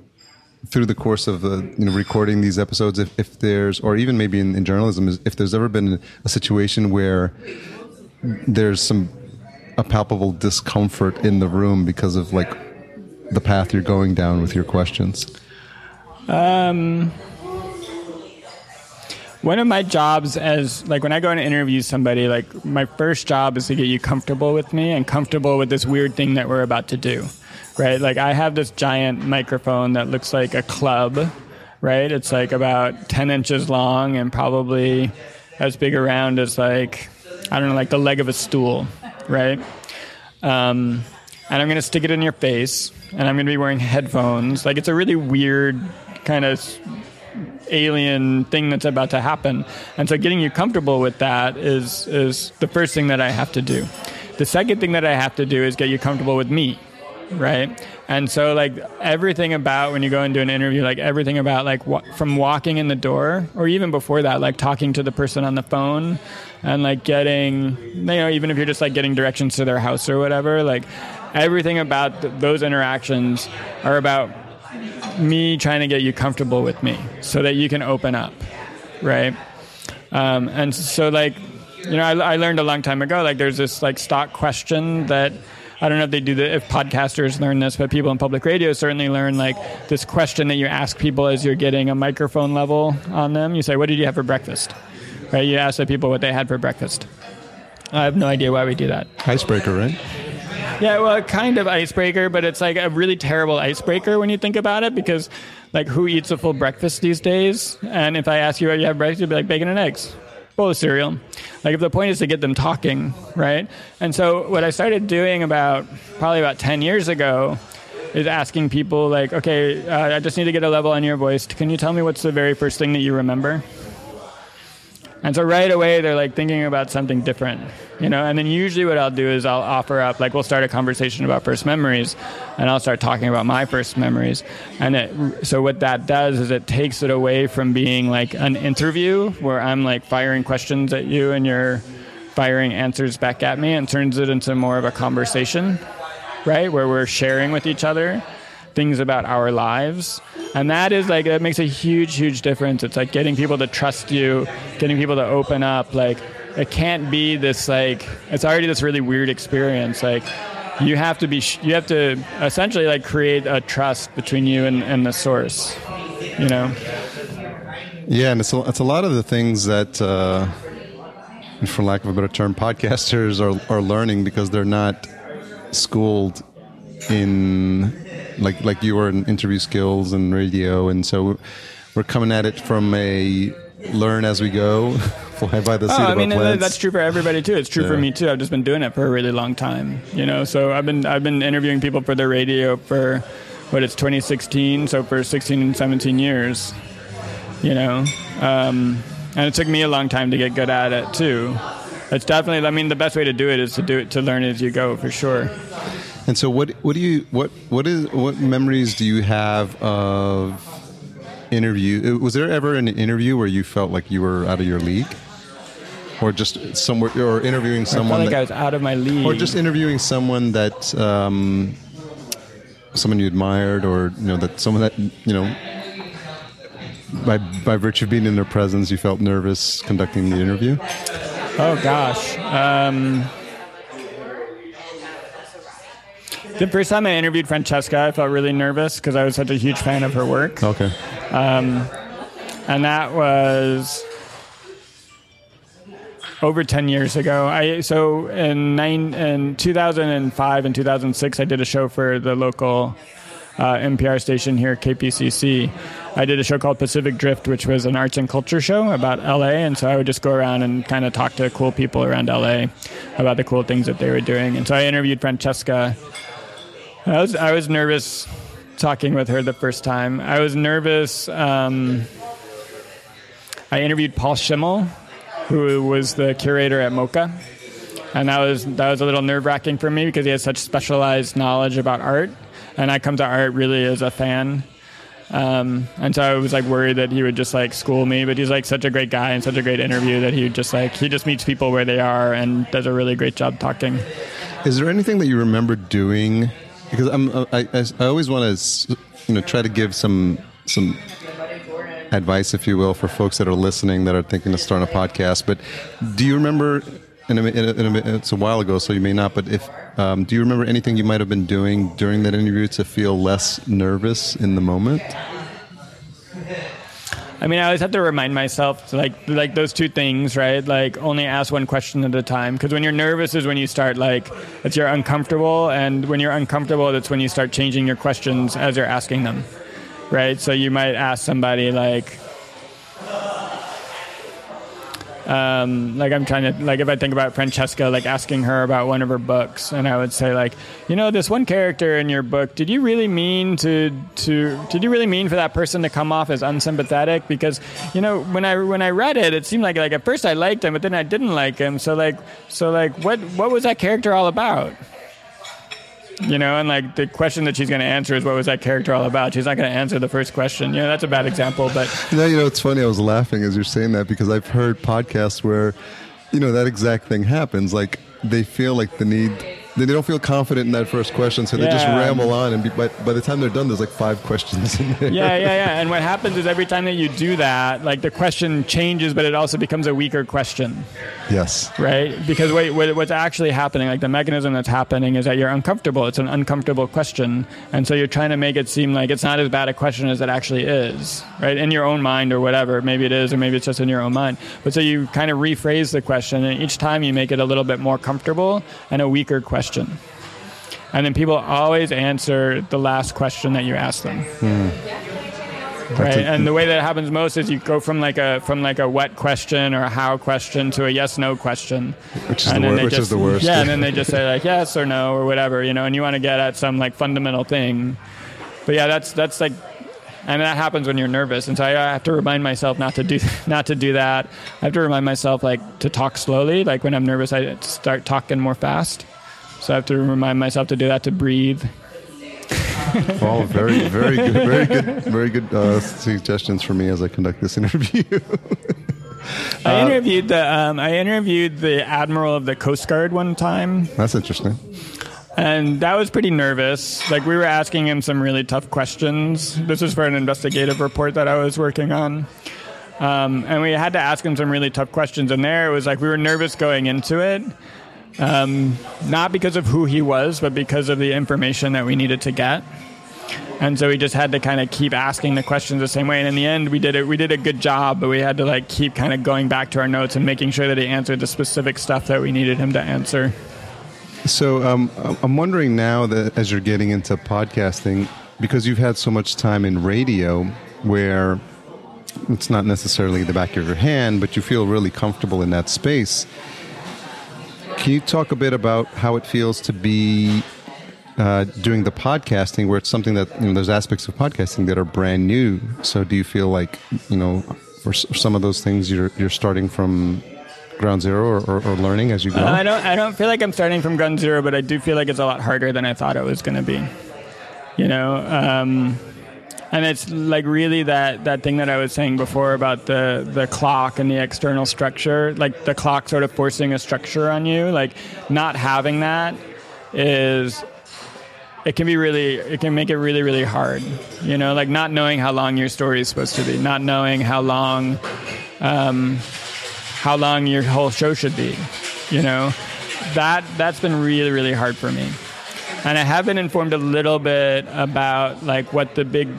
through the course of you know recording these episodes, if, if there's or even maybe in, in journalism, if there's ever been a situation where there's some a palpable discomfort in the room because of like the path you're going down with your questions. Um, one of my jobs as like when I go and interview somebody, like my first job is to get you comfortable with me and comfortable with this weird thing that we're about to do. Right? Like I have this giant microphone that looks like a club, right? It's like about 10 inches long and probably as big around as like I don't know, like the leg of a stool, right? Um, and I'm to stick it in your face, and I'm going to be wearing headphones. Like it's a really weird kind of alien thing that's about to happen. And so getting you comfortable with that is is the first thing that I have to do. The second thing that I have to do is get you comfortable with me, right? And so like everything about when you go do an interview, like everything about like wa- from walking in the door or even before that, like talking to the person on the phone and like getting you know even if you're just like getting directions to their house or whatever, like everything about th- those interactions are about me trying to get you comfortable with me so that you can open up right? Um, and so like you know I, I learned a long time ago like there's this like stock question that i don't know if they do the if podcasters learn this but people in public radio certainly learn like this question that you ask people as you're getting a microphone level on them. You say what did you have for breakfast? Right? You ask the people what they had for breakfast. I have no idea why we do that. Icebreaker, right? Yeah, well, kind of icebreaker, but it's like a really terrible icebreaker when you think about it because, like, who eats a full breakfast these days? And if I ask you what you have breakfast, you'd be like bacon and eggs, bowl of cereal. Like, if the point is to get them talking, right? And so, what I started doing about probably about 10 years ago is asking people, like, okay, uh, I just need to get a level on your voice. Can you tell me what's the very first thing that you remember? And so right away they're like thinking about something different, you know. And then usually what I'll do is I'll offer up like we'll start a conversation about first memories, and I'll start talking about my first memories. And it, so what that does is it takes it away from being like an interview where I'm like firing questions at you and you're firing answers back at me, and turns it into more of a conversation, right? Where we're sharing with each other things about our lives. And that is like, it makes a huge, huge difference. It's like getting people to trust you, getting people to open up. Like, it can't be this, like, it's already this really weird experience. Like, you have to be, you have to essentially like create a trust between you and, and the source, you know? Yeah, and it's a, it's a lot of the things that, uh, for lack of a better term, podcasters are, are learning because they're not schooled in like like you were in interview skills and radio, and so we're coming at it from a learn as we go, fly by the seat Oh, of I mean, our pants. that's true for everybody too. It's true for me too. I've just been doing it for a really long time, you know. So I've been I've been interviewing people for the radio for what it's 2016, so for 16 and 17 years, you know. Um, and it took me a long time to get good at it too. It's definitely. I mean, the best way to do it is to do it to learn as you go, for sure. And so, what what do you what what is what memories do you have of interview? Was there ever an interview where you felt like you were out of your league, or just somewhere, or interviewing someone? I felt like that, I was out of my league. or just interviewing someone that um, someone you admired, or you know that someone that you know by by virtue of being in their presence, you felt nervous conducting the interview? Oh gosh. Um, the first time I interviewed Francesca, I felt really nervous because I was such a huge fan of her work. Okay. Um, and that was over 10 years ago. I so in nine in 2005 and 2006 I did a show for the local uh, NPR station here, KPCC. I did a show called Pacific Drift, which was an arts and culture show about LA. And so I would just go around and kind of talk to cool people around LA about the cool things that they were doing. And so I interviewed Francesca. I was I was nervous talking with her the first time. I was nervous. Um, I interviewed Paul Schimmel, who was the curator at MoCA, and that was that was a little nerve wracking for me because he has such specialized knowledge about art, and I come to art really as a fan. Um, and so I was like worried that he would just like school me, but he's like such a great guy and such a great interview that he just like he just meets people where they are and does a really great job talking. Is there anything that you remember doing? Because I'm I, I, I always want to you know try to give some some advice, if you will, for folks that are listening that are thinking of starting a podcast. But do you remember? In a, in a, it's a while ago, so you may not. But if um, do you remember anything you might have been doing during that interview to feel less nervous in the moment? I mean, I always have to remind myself, like, like those two things, right? Like, only ask one question at a time. Because when you're nervous is when you start, like, it's you're uncomfortable, and when you're uncomfortable, that's when you start changing your questions as you're asking them, right? So you might ask somebody like, um, like I'm trying to like if I think about Francesca, like asking her about one of her books, and I would say like, you know, this one character in your book, did you really mean to to did you really mean for that person to come off as unsympathetic? Because you know when I when I read it, it seemed like like at first I liked him, but then I didn't like him. So like so like what what was that character all about? You know, and like the question that she's going to answer is what was that character all about? She's not going to answer the first question. You know, that's a bad example, but know, you know, it's funny. I was laughing as you're saying that because I've heard podcasts where, you know, that exact thing happens. Like they feel like the need they don't feel confident in that first question, so they yeah. just ramble on, and be, by, by the time they're done, there's like five questions in there. Yeah, yeah, yeah. And what happens is every time that you do that, like the question changes, but it also becomes a weaker question. Yes. Right? Because what, what, what's actually happening, like the mechanism that's happening, is that you're uncomfortable. It's an uncomfortable question, and so you're trying to make it seem like it's not as bad a question as it actually is, right? In your own mind or whatever. Maybe it is, or maybe it's just in your own mind. But so you kind of rephrase the question, and each time you make it a little bit more comfortable and a weaker question question. And then people always answer the last question that you ask them. Hmm. Right, and the way that happens most is you go from like a from like a what question or a how question to a yes no question, which is, the, wor- which just, is the worst. Yeah, and then they just say like yes or no or whatever, you know, and you want to get at some like fundamental thing. But yeah, that's that's like and that happens when you're nervous and so i have to remind myself not to do not to do that i have to remind myself like to talk slowly like when i'm nervous i start talking more fast so I have to remind myself to do that to breathe. All very, very good, very good, very good uh, suggestions for me as I conduct this interview. I interviewed the um, I interviewed the admiral of the Coast Guard one time. That's interesting. And that was pretty nervous. Like we were asking him some really tough questions. This was for an investigative report that I was working on. Um, and we had to ask him some really tough questions. And there it was like we were nervous going into it. Um, not because of who he was, but because of the information that we needed to get. And so we just had to kind of keep asking the questions the same way. And in the end, we did it. We did a good job, but we had to like keep kind of going back to our notes and making sure that he answered the specific stuff that we needed him to answer. So um, I'm wondering now that as you're getting into podcasting, because you've had so much time in radio, where it's not necessarily the back of your hand, but you feel really comfortable in that space. Can you talk a bit about how it feels to be uh, doing the podcasting, where it's something that you know, there's aspects of podcasting that are brand new. So, do you feel like you know, for some of those things, you're you're starting from ground zero or, or, or learning as you go? Uh, I don't I don't feel like I'm starting from ground zero, but I do feel like it's a lot harder than I thought it was going to be. You know. Um, and it's like really that that thing that I was saying before about the the clock and the external structure, like the clock sort of forcing a structure on you, like not having that is it can be really it can make it really really hard you know? Like not knowing how long your story is supposed to be not knowing how long um, how long your whole show should be you know? That that's been really really hard for me. And i have been informed a little bit about like what the big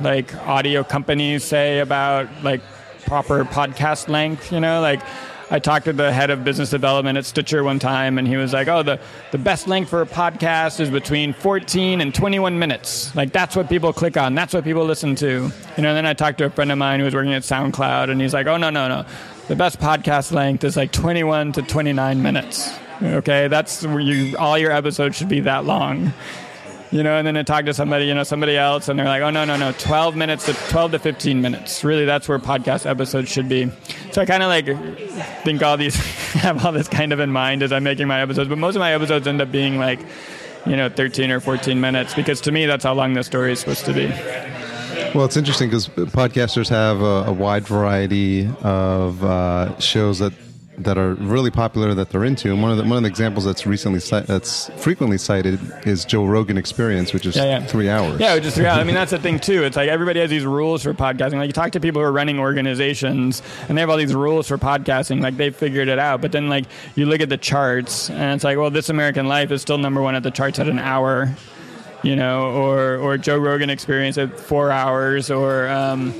like audio companies say about like proper podcast length you know like I talked to the head of business development at Stitcher one time, and he was like, "Oh, the, the best length for a podcast is between 14 and 21 minutes. Like that's what people click on. That's what people listen to." You know. And then I talked to a friend of mine who was working at SoundCloud, and he's like, "Oh, no, no, no. The best podcast length is like 21 to 29 minutes. Okay, that's where you all your episodes should be that long." You know, and then I talk to somebody, you know, somebody else, and they're like, oh, no, no, no, 12 minutes to 12 to 15 minutes. Really, that's where podcast episodes should be. So I kind of like think all these, have all this kind of in mind as I'm making my episodes, but most of my episodes end up being like, you know, 13 or 14 minutes because to me, that's how long the story is supposed to be. Well, it's interesting because podcasters have a, a, wide variety of uh, shows that that are really popular that they're into. And one of the one of the examples that's recently that's frequently cited is Joe Rogan Experience, which is yeah, yeah. three hours. Yeah, just three hours. I mean, that's the thing too. It's like everybody has these rules for podcasting. Like you talk to people who are running organizations, and they have all these rules for podcasting. Like they figured it out. But then like you look at the charts, and it's like, well, This American Life is still number one at the charts at an hour. You know, or or Joe Rogan Experience at four hours, or um,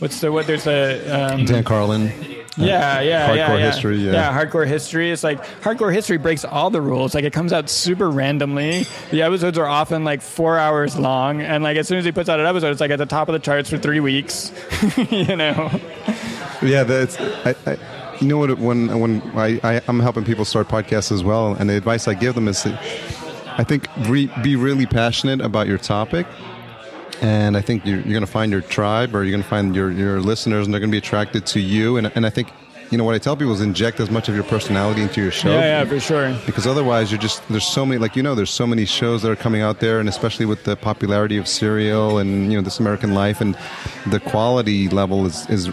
what's the what? There's a um, Dan Carlin. Yeah, yeah, hardcore yeah, yeah. history. Yeah. yeah, hardcore history. It's like hardcore history breaks all the rules. Like it comes out super randomly. The episodes are often like four hours long, and like as soon as he puts out an episode, it's like at the top of the charts for three weeks. you know. Yeah, that's. I, I, you know what? When when I, I am helping people start podcasts as well, and the advice I give them is, that I think re, be really passionate about your topic and I think you're, you're going to find your tribe, or you're going to find your your listeners, and they're going to be attracted to you. And and I think you know what I tell people is inject as much of your personality into your show. Yeah, yeah, for sure. Because otherwise, you're just there's so many like you know there's so many shows that are coming out there, and especially with the popularity of Serial and you know This American Life, and the quality level is is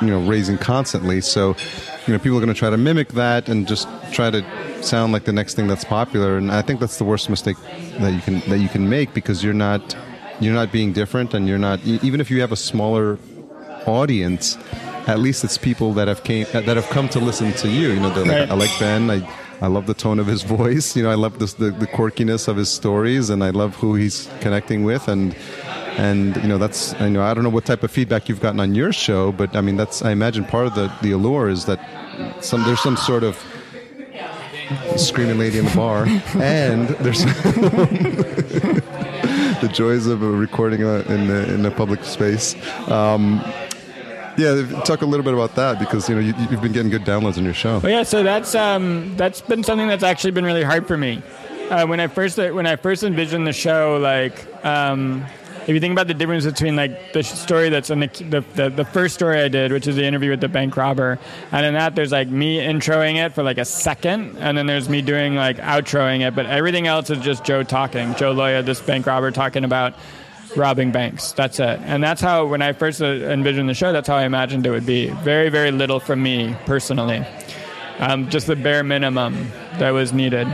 you know raising constantly. So you know people are going to try to mimic that and just try to sound like the next thing that's popular. And I think that's the worst mistake that you can that you can make because you're not you're not being different and you're not even if you have a smaller audience at least it's people that have came that have come to listen to you you know like, right. i like ben i I love the tone of his voice. You know, I love this, the, the quirkiness of his stories, and I love who he's connecting with. And and you know, that's I know I don't know what type of feedback you've gotten on your show, but I mean, that's I imagine part of the the allure is that some there's some sort of screaming lady in the bar, and there's the joys of recording in a, in a public space. Um, yeah, talk a little bit about that because you know you, have been getting good downloads on your show. Well, yeah, so that's um, that's been something that's actually been really hard for me. Uh, when I first when I first envisioned the show, like um, if you think about the difference between like the story that's in the, the, the, the, first story I did, which is the interview with the bank robber, and in that there's like me introing it for like a second, and then there's me doing like outroing it, but everything else is just Joe talking, Joe Loya, this bank robber, talking about robbing banks. That's it. And that's how, when I first envisioned the show, that's how I imagined it would be. Very, very little from me personally. Um, just the bare minimum that was needed.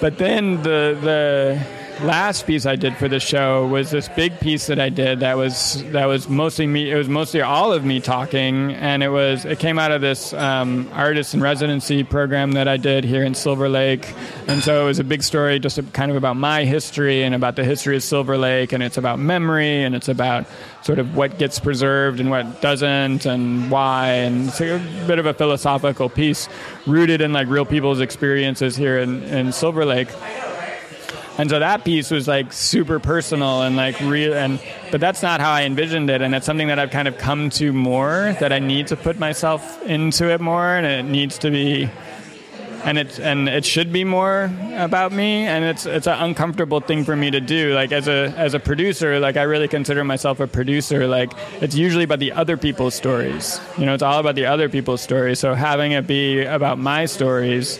But then the the last piece I did for the show was this big piece that I did that was that was mostly me. It was mostly all of me talking, and it was it came out of this um, artist in residency program that I did here in Silver Lake, and so it was a big story, just kind of about my history and about the history of Silver Lake, and it's about memory and it's about sort of what gets preserved and what doesn't, and why, and it's a bit of a philosophical piece rooted in like real people's experiences here in, in Silver Lake and so that piece was like super personal and like real and but that's not how i envisioned it and it's something that i've kind of come to more that i need to put myself into it more and it needs to be and it and it should be more about me and it's it's an uncomfortable thing for me to do. Like as a as a producer like i really consider myself a producer. Like it's usually about the other people's stories. You know it's all about the other people's stories. So having it be about my stories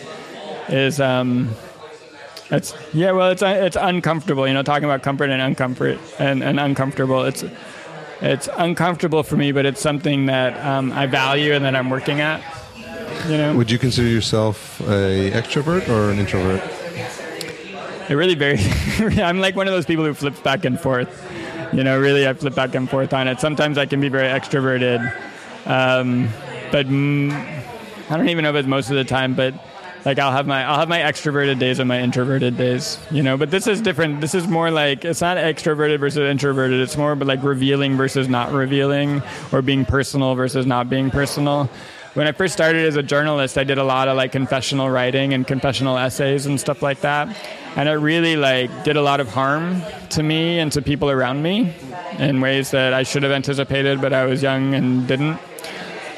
is um it's yeah, well, it's it's uncomfortable. You know, talking about comfort and uncomfort and, and uncomfortable. It's it's uncomfortable for me, but it's something that um, I value and that I'm working at. You know. Would you consider yourself a extrovert or an introvert? it really varies. I'm like one of those people who flips back and forth. You know, really, I flip back and forth on it. Sometimes I can be very extroverted, um, but mm, I don't even know if it's most of the time. But like I'll have my I'll have my extroverted days and my introverted days, you know. But this is different. This is more like it's not extroverted versus introverted. It's more but like revealing versus not revealing, or being personal versus not being personal. When I first started as a journalist, I did a lot of like confessional writing and confessional essays and stuff like that, and it really like did a lot of harm to me and to people around me in ways that I should have anticipated, but I was young and didn't.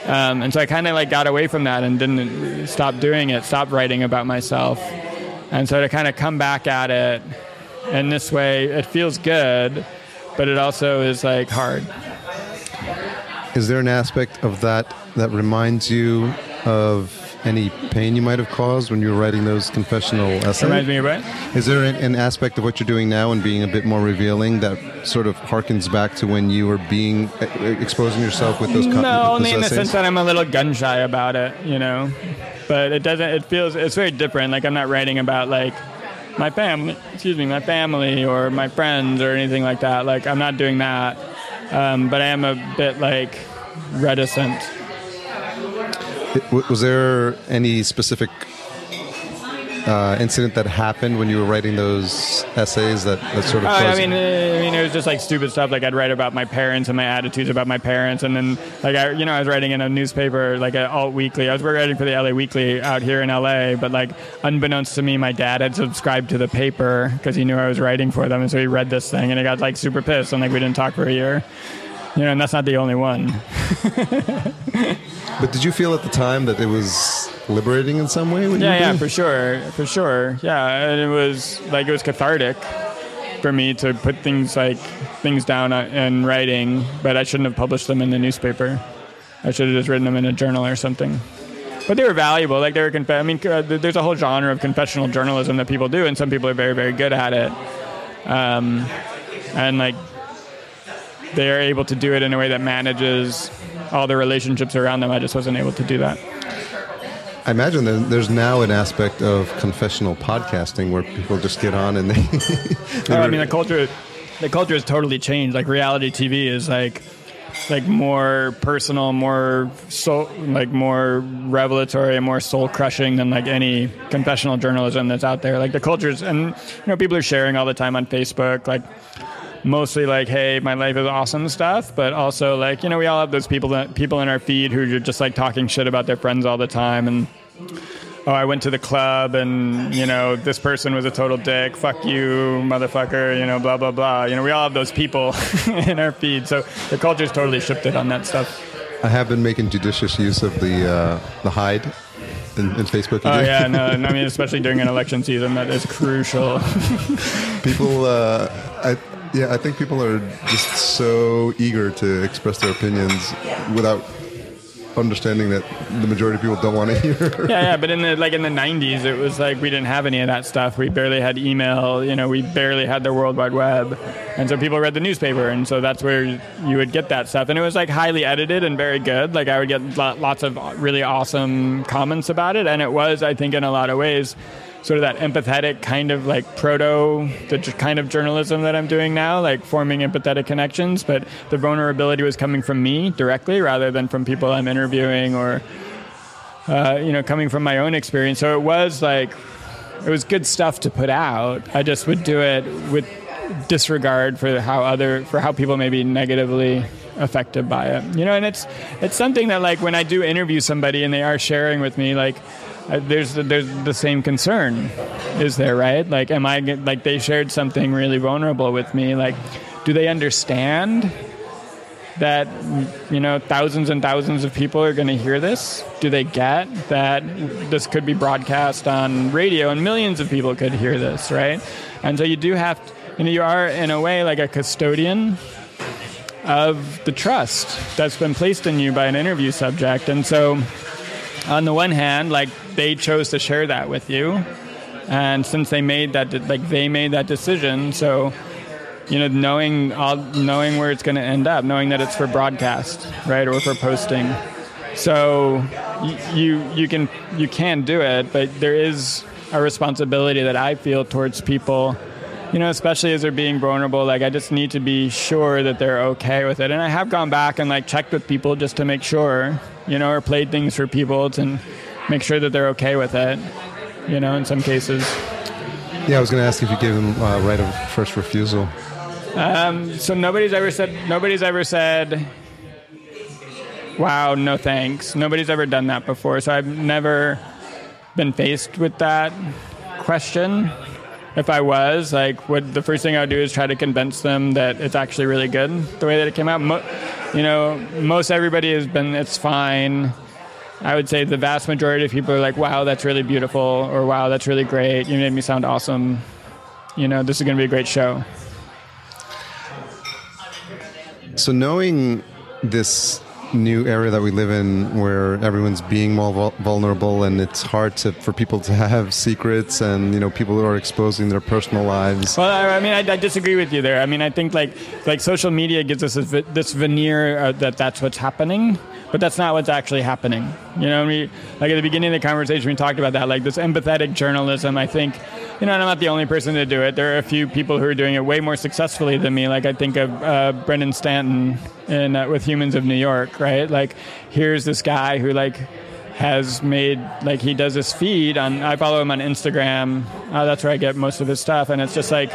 Um, and so I kind of like got away from that and didn't stop doing it, stop writing about myself. And so to kind of come back at it in this way, it feels good, but it also is like hard. Is there an aspect of that that reminds you of any pain you might have caused when you were writing those confessional essays? Reminds me what? Is there an, an aspect of what you're doing now and being a bit more revealing that sort of harkens back to when you were being exposing yourself with those? No, with only in the sense that I'm a little gun shy about it, you know. But it doesn't. It feels. It's very different. Like I'm not writing about like my family. Excuse me, my family or my friends or anything like that. Like I'm not doing that. Um, but I am a bit like reticent. It- Was there any specific uh, incident that happened when you were writing those essays that, that sort of? Oh, I mean, uh, I mean, it was just like stupid stuff. Like I'd write about my parents and my attitudes about my parents, and then like I, you know, I was writing in a newspaper, like an alt weekly. I was writing for the LA Weekly out here in LA, but like unbeknownst to me, my dad had subscribed to the paper because he knew I was writing for them, and so he read this thing, and he got like super pissed, and like we didn't talk for a year. You know, and that's not the only one. But did you feel at the time that it was liberating in some way? Yeah, yeah, for sure, for sure. Yeah, and it was like it was cathartic for me to put things like things down in writing, but I shouldn't have published them in the newspaper. I should have just written them in a journal or something. But they were valuable. Like they were. Conf- I mean, uh, there's a whole genre of confessional journalism that people do, and some people are very, very good at it. Um, and like they are able to do it in a way that manages all the relationships around them. I just wasn't able to do that. I imagine that there's now an aspect of confessional podcasting where people just get on and they. they Oh, I mean, the culture, the culture has totally changed. Like reality TV is like, like more personal, more soul, like more revelatory, and more soul crushing than like any confessional journalism that's out there. Like the cultures, and you know, people are sharing all the time on Facebook, like mostly like, "Hey, my life is awesome" stuff, but also like, you know, we all have those people that people in our feed who are just like talking shit about their friends all the time and oh, I went to the club and, you know, this person was a total dick. Fuck you, motherfucker, you know, blah, blah, blah. You know, we all have those people in our feed. So the culture's totally shifted on that stuff. I have been making judicious use of the uh, the hide in, in Facebook. Oh, yeah, no, I mean, especially during an election season, that is crucial. people. Uh, I, yeah, I think people are just so eager to express their opinions without understanding that the majority of people don't want to hear. yeah, yeah, but in the like in the '90s, it was like we didn't have any of that stuff. We barely had email. You know, we barely had the World Wide Web, and so people read the newspaper, and so that's where you would get that stuff. And it was like highly edited and very good. Like I would get lots of uh, really awesome comments about it, and it was, I think, in a lot of ways. Sort of that empathetic kind of like proto, the kind of journalism that I'm doing now, like forming empathetic connections. But the vulnerability was coming from me directly rather than from people I'm interviewing or uh, you know, coming from my own experience. So it was like, it was good stuff to put out. I just would do it with disregard for how other, for how people may be negatively affected by it. You know, and it's it's something that like when I do interview somebody and they are sharing with me, like. There's there's the same concern, is there right? Like, am I like they shared something really vulnerable with me? Like, do they understand that you know thousands and thousands of people are going to hear this do they get that this could be broadcast on radio and millions of people could hear this right and so you do have to, you know you are in a way like a custodian of the trust that's been placed in you by an interview subject and so on the one hand like they chose to share that with you and since they made that like they made that decision so you know, knowing all, knowing where it's going to end up, knowing that it's for broadcast, right, or for posting. So you you can you can do it, but there is a responsibility that I feel towards people. You know, especially as they're being vulnerable, like I just need to be sure that they're okay with it. And I have gone back and like checked with people just to make sure, you know, or played things for people to make sure that they're okay with it. You know, in some cases. Yeah, I was going to ask if you gave them uh, right of first refusal. Um, so nobody's ever said nobody's ever said, "Wow, no thanks." Nobody's ever done that before, so I've never been faced with that question. If I was, like, would the first thing I would do is try to convince them that it's actually really good the way that it came out. Mo- you know, most everybody has been, it's fine. I would say the vast majority of people are like, wow, that's really beautiful, or wow, that's really great. You made me sound awesome. You know, this is going to be a great show. So, knowing this new era that we live in where everyone's being more vulnerable and it's hard to for people to have secrets and you know people who are exposing their personal lives well i mean i, I disagree with you there i mean i think like like social media gives us this, this veneer uh, that that's what's happening but that's not what's actually happening. You know, like at the beginning of the conversation, we talked about that, like this empathetic journalism. I think, you know, I'm not the only person to do it. There are a few people who are doing it way more successfully than me. Like I think of uh, Brandon Stanton in uh, with Humans of New York, right? Like here's this guy who like has made like he does this feed on. I follow him on Instagram. Uh, that's where I get most of his stuff, and it's just like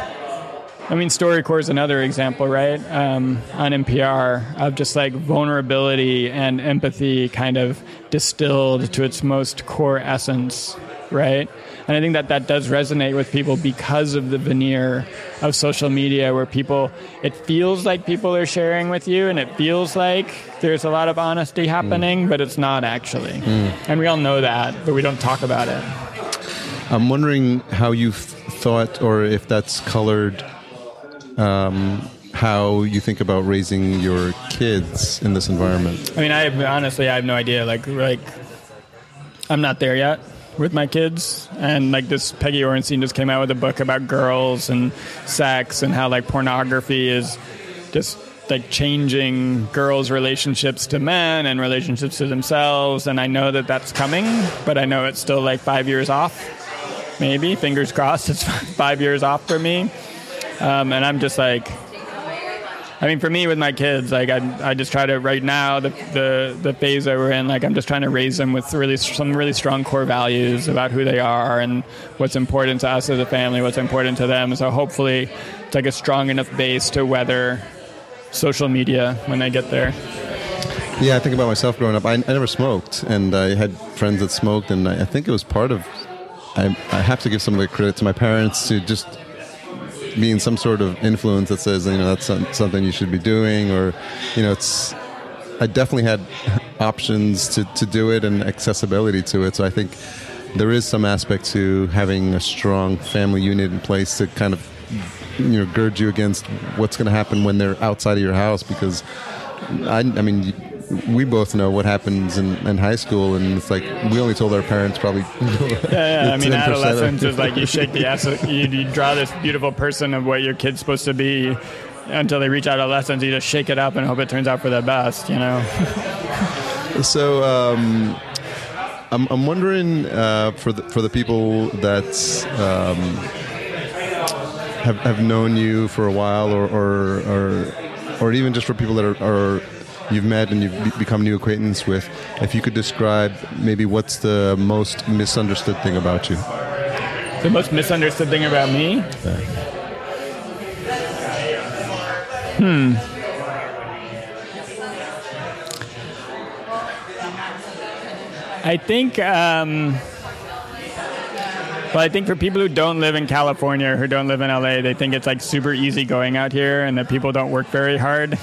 I mean, StoryCorps is another example, right? Um, on NPR of just like vulnerability and empathy kind of distilled to its most core essence, right? And I think that that does resonate with people because of the veneer of social media where people, it feels like people are sharing with you and it feels like there's a lot of honesty happening, mm. but it's not actually. Mm. And we all know that, but we don't talk about it. I'm wondering how you've thought or if that's colored um, how you think about raising your kids in this environment. I mean, I honestly I have no idea. Like, like I'm not there yet with my kids, and like this Peggy Orenstein just came out with a book about girls and sex and how like pornography is just like changing girls' relationships to men and relationships to themselves. And I know that that's coming, but I know it's still like five years off. Maybe fingers crossed, it's five years off for me. Um, and I'm just like, I mean, for me with my kids, like I, I just try to right now the, the the phase that we're in, like I'm just trying to raise them with really some really strong core values about who they are and what's important to us as a family, what's important to them. So hopefully, it's like a strong enough base to weather social media when they get there. Yeah, I think about myself growing up. I, I never smoked, and I had friends that smoked, and I, I think it was part of. I, I have to give some of the credit to my parents to just being some sort of influence that says you know that's something you should be doing or you know it's I definitely had options to, to do it and accessibility to it. So I think there is some aspect to having a strong family unit in place to kind of you know gird you against what's going to happen when they're outside of your house because I, I mean we both know what happens in, in high school, and it's like we only told our parents probably. yeah, yeah. I mean, adolescence is like you shake the ass, you, you draw this beautiful person of what your kid's supposed to be until they reach adolescence. You just shake it up and hope it turns out for the best, you know. so. Um, I'm, I'm wondering uh, for the for the people that um, have have known you for a while, or or or, or even just for people that are, are you've met and you've become new acquaintance with, if you could describe maybe what's the most misunderstood thing about you? The most misunderstood thing about me? Hmm. I think, um, well, I think for people who don't live in California or who don't live in LA, they think it's like super easy going out here and that people don't work very hard.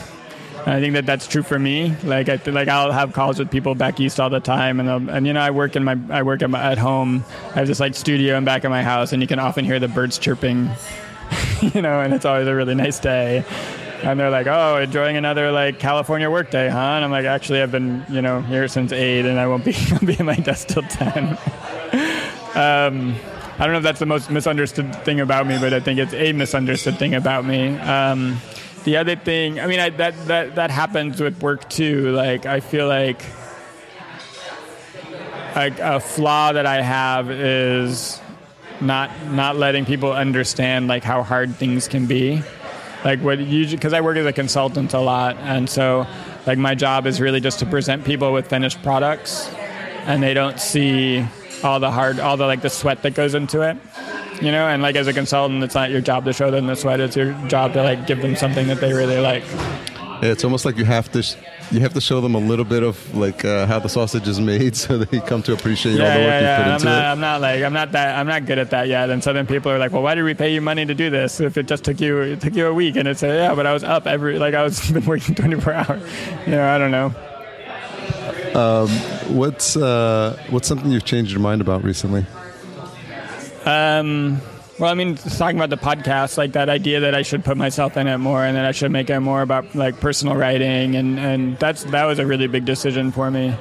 I think that that's true for me. Like I like I'll have calls with people back east all the time, and and you know I work in my I work at, my, at home. I have this like studio in back of my house, and you can often hear the birds chirping, you know, and it's always a really nice day. And they're like, "Oh, enjoying another like California work day, huh?" And I'm like, "Actually, I've been you know here since eight, and I won't be be at my desk till 10. um, I don't know if that's the most misunderstood thing about me, but I think it's a misunderstood thing about me. Um, the other thing, I mean, I, that that that happens with work too. Like, I feel like a, a flaw that I have is not not letting people understand like how hard things can be. Like what you because I work as a consultant a lot, and so like my job is really just to present people with finished products, and they don't see all the hard, all the like the sweat that goes into it. You know, and like as a consultant, it's not your job to show them the sweat. It's your job to like give them something that they really like. It's almost like you have to sh- you have to show them a little bit of like uh, how the sausage is made, so they come to appreciate yeah, all the work yeah, you yeah. put I'm into not, it. I'm not like I'm not that I'm not good at that yet. And so then people are like, "Well, why did we pay you money to do this if it just took you it took you a week?" And it's like, "Yeah, but I was up every like I was been working 24 hours." You know, I don't know. What's uh, what's something you've changed your mind about recently? Um, well, I mean, talking about the podcast, like that idea that I should put myself in it more, and that I should make it more about like personal writing, and and that's that was a really big decision for me.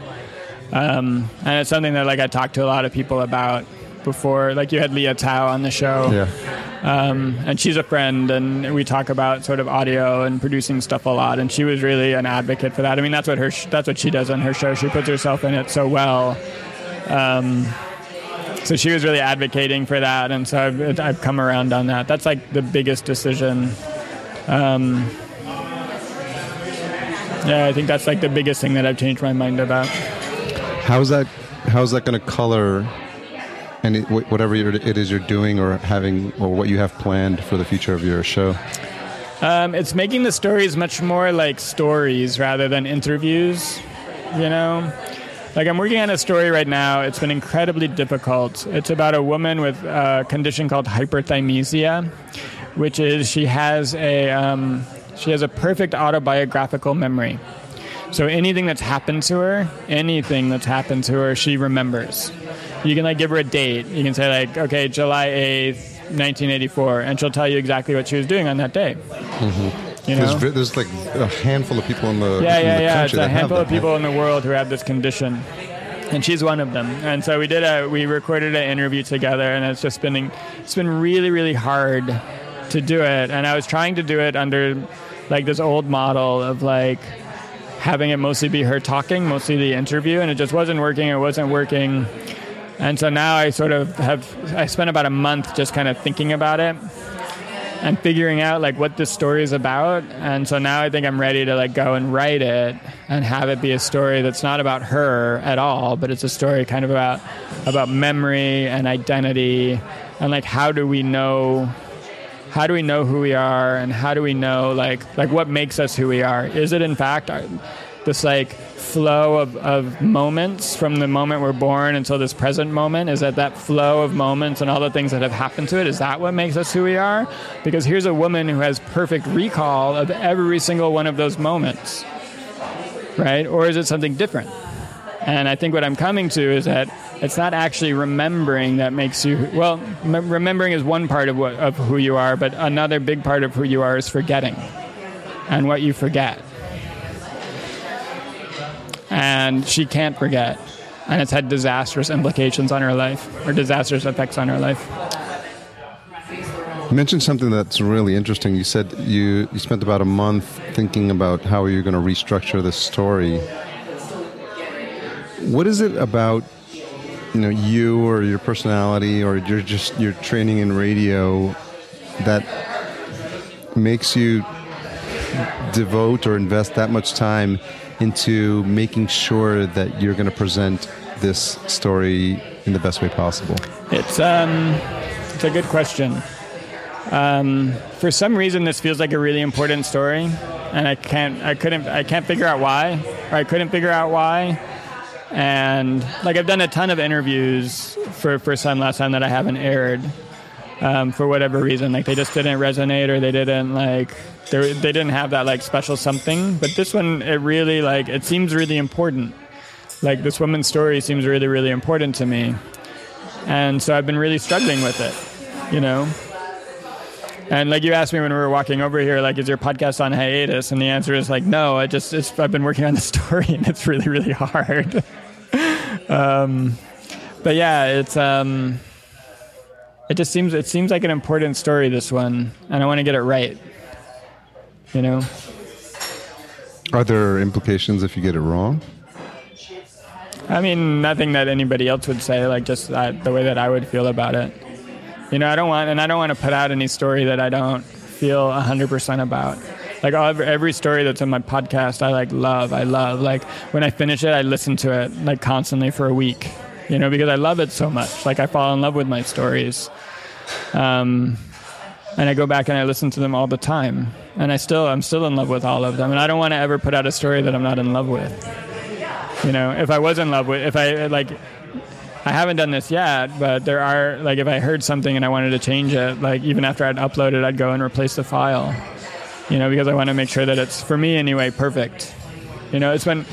Um, and it's something that like I talked to a lot of people about before. Like you had Lea Thau on the show, um, and she's a friend, and we talk about sort of audio and producing stuff a lot. And she was really an advocate for that. I mean, that's what her sh- that's what she does on her show. She puts herself in it so well. Um, so she was really advocating for that, and so I've, I've come around on that. That's like the biggest decision. Um, yeah, I think that's like the biggest thing that I've changed my mind about. How's that? How's that going to color? And whatever it is you're doing or having, or what you have planned for the future of your show. Um, it's making the stories much more like stories rather than interviews. You know, like I'm working on a story right now. It's been incredibly difficult. It's about a woman with a condition called hyperthymesia, which is she has a um, she has a perfect autobiographical memory. So anything that's happened to her, anything that's happened to her, she remembers. You can like give her a date. You can say like, okay, July eighth, nineteen eighty four, and she'll tell you exactly what she was doing on that day. Mm-hmm. You know? There's, there's like a handful of people in the Yeah, in yeah, the yeah. It's a handful of people in the world who have this condition, and she's one of them. And so we did a we recorded an interview together, and it's just been it's been really really hard to do it. And I was trying to do it under like this old model of like having it mostly be her talking, mostly the interview, and it just wasn't working. It wasn't working. And so now I sort of have I spent about a month just kind of thinking about it and figuring out like what this story is about. And so now i think i'm ready to like go and write it and have it be a story that's not about her at all but it's a story kind of about about memory and identity and like how do we know how do we know who we are and how do we know like like what makes us who we are? Is it in fact this like flow of, of moments from the moment we're born until this present moment is that that flow of moments and all the things that have happened to it is that what makes us who we are because here's a woman who has perfect recall of every single one of those moments right or is it something different and I think what I'm coming to is that it's not actually remembering that makes you well. Remembering is one part of what of who you are, but another big part of who you are is forgetting, and what you forget. And she can't forget, and it's had disastrous implications on her life, or disastrous effects on her life. You mentioned something that's really interesting. You said you, you spent about a month thinking about how you're going to restructure this story. What is it about you know you or your personality or your just your training in radio that makes you devote or invest that much time into making sure that you're going to present this story in the best way possible? It's um, it's a good question. Um, for some reason, this feels like a really important story, and I can't, I couldn't, I can't figure out why, or I couldn't figure out why. And like I've done a ton of interviews for for Sun last time that I haven't aired, um, for whatever reason. Like they just didn't resonate, or they didn't like they they didn't have that like special something. But this one, it really like it seems really important. Like this woman's story seems really really important to me, and so I've been really struggling with it, you know. And like you asked me when we were walking over here, like, is your podcast on hiatus? And the answer is like, no. I just I've been working on the story, and it's really really hard. um, but yeah, it's um, it just seems it seems like an important story. This one, and I want to get it right. You know. Are there implications if you get it wrong? I mean, nothing that anybody else would say, like just that, the way that I would feel about it. You know, I don't want, and I don't want to put out any story that I don't feel 100% about. Like every story that's in my podcast, I like love. I love. Like when I finish it, I listen to it like constantly for a week. You know, because I love it so much. Like I fall in love with my stories. Um, and I go back and I listen to them all the time. And I still, I'm still in love with all of them. And I don't want to ever put out a story that I'm not in love with. You know, if I was in love with, if I like, I haven't done this yet, but there are like if I heard something and I wanted to change it, like even after I'd uploaded, I'd go and replace the file. You know, because I want to make sure that it's for me anyway perfect. You know, it's been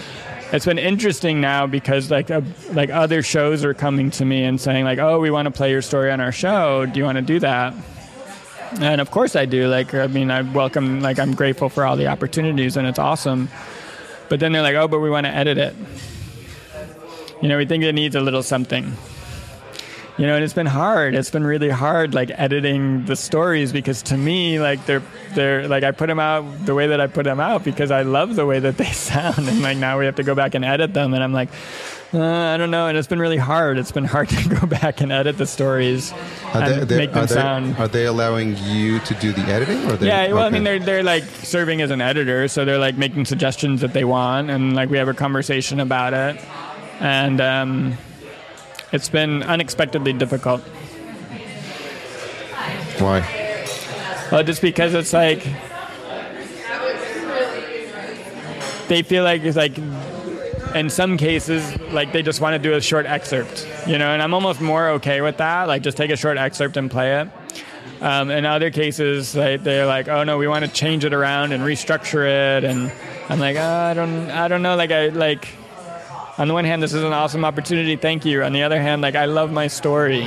it's been interesting now because like uh, like other shows are coming to me and saying like, "Oh, we want to play your story on our show. Do you want to do that?" And of course I do. Like I mean, I welcome like I'm grateful for all the opportunities and it's awesome. But then they're like, "Oh, but we want to edit it." You know, we think it needs a little something. You know, and it's been hard. It's been really hard, like editing the stories because to me, like they're they're like I put them out the way that I put them out because I love the way that they sound, and like now we have to go back and edit them, and I'm like, uh, I don't know, and it's been really hard. It's been hard to go back and edit the stories Are and they, make them are, they, sound. are they allowing you to do the editing? Or they, Yeah, well, I mean, they're they're like serving as an editor, so they're like making suggestions that they want, and like we have a conversation about it, and um, it's been unexpectedly difficult. Why? Well, just because it's like they feel like it's like in some cases like they just want to do a short excerpt, you know, and I'm almost more okay with that. Like just take a short excerpt and play it. Um, in other cases, they, they're like, "Oh no, we want to change it around and restructure it," and I'm like, oh, "I don't, I don't know." Like I like. On the one hand, this is an awesome opportunity. Thank you. On the other hand, like I love my story,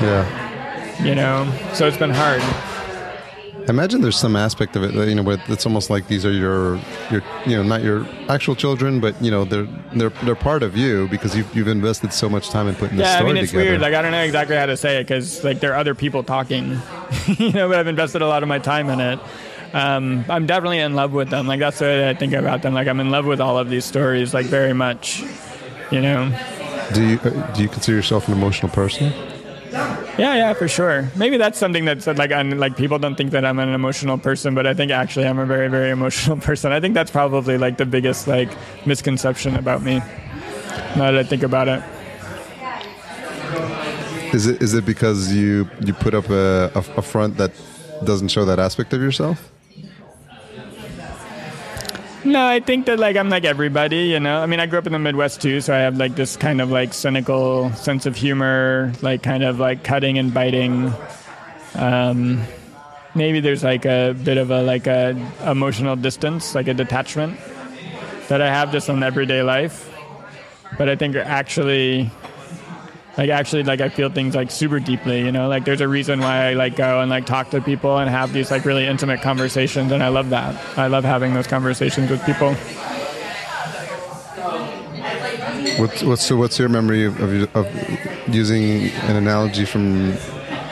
Yeah. you know. So it's been hard. I imagine there's some aspect of it that you know, where it's almost like these are your, your, you know, not your actual children, but you know, they're they're they're part of you because you've you've invested so much time in putting this Yeah, I mean it's together. weird. Like I don't know exactly how to say it because like there are other people talking, you know. But I've invested a lot of my time in it. Um, I'm definitely in love with them. Like that's the way that I think about them. Like I'm in love with all of these stories, like very much. You know. do you uh, do you consider yourself an emotional person? Yeah, yeah, for sure. Maybe that's something that's like un, like people don't think that I'm an emotional person, but I think actually I'm a very very emotional person. I think that's probably like the biggest like misconception about me. Now that I think about it. Is it is it because you you put up a, a, a front that doesn't show that aspect of yourself? No, I think that like I'm like everybody, you know. I mean, I grew up in the Midwest too, so I have like this kind of like cynical sense of humor, like kind of like cutting and biting. Um, maybe there's like a bit of a like a emotional distance, like a detachment that I have just on everyday life. But I think actually, like actually, like I feel things like super deeply, you know. Like there's a reason why I like go and like talk to people and have these like really intimate conversations, and I love that. I love having those conversations with people. What's what's so what's your memory of, of, of using an analogy from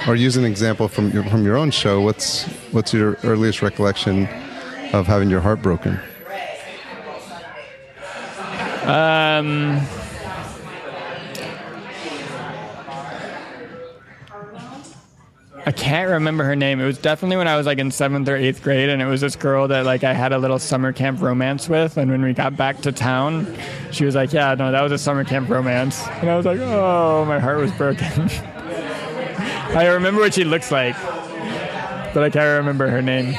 or use an example from your, from your own show? What's what's your earliest recollection of having your heart broken? Um, I can't remember her name. It was definitely when I was like in seventh or eighth grade, and it was this girl that like I had a little summer camp romance with. And when we got back to town, she was like, "Yeah, no, that was a summer camp romance." And I was like, "Oh, my heart was broken." I remember what she looks like, but I can't remember her name.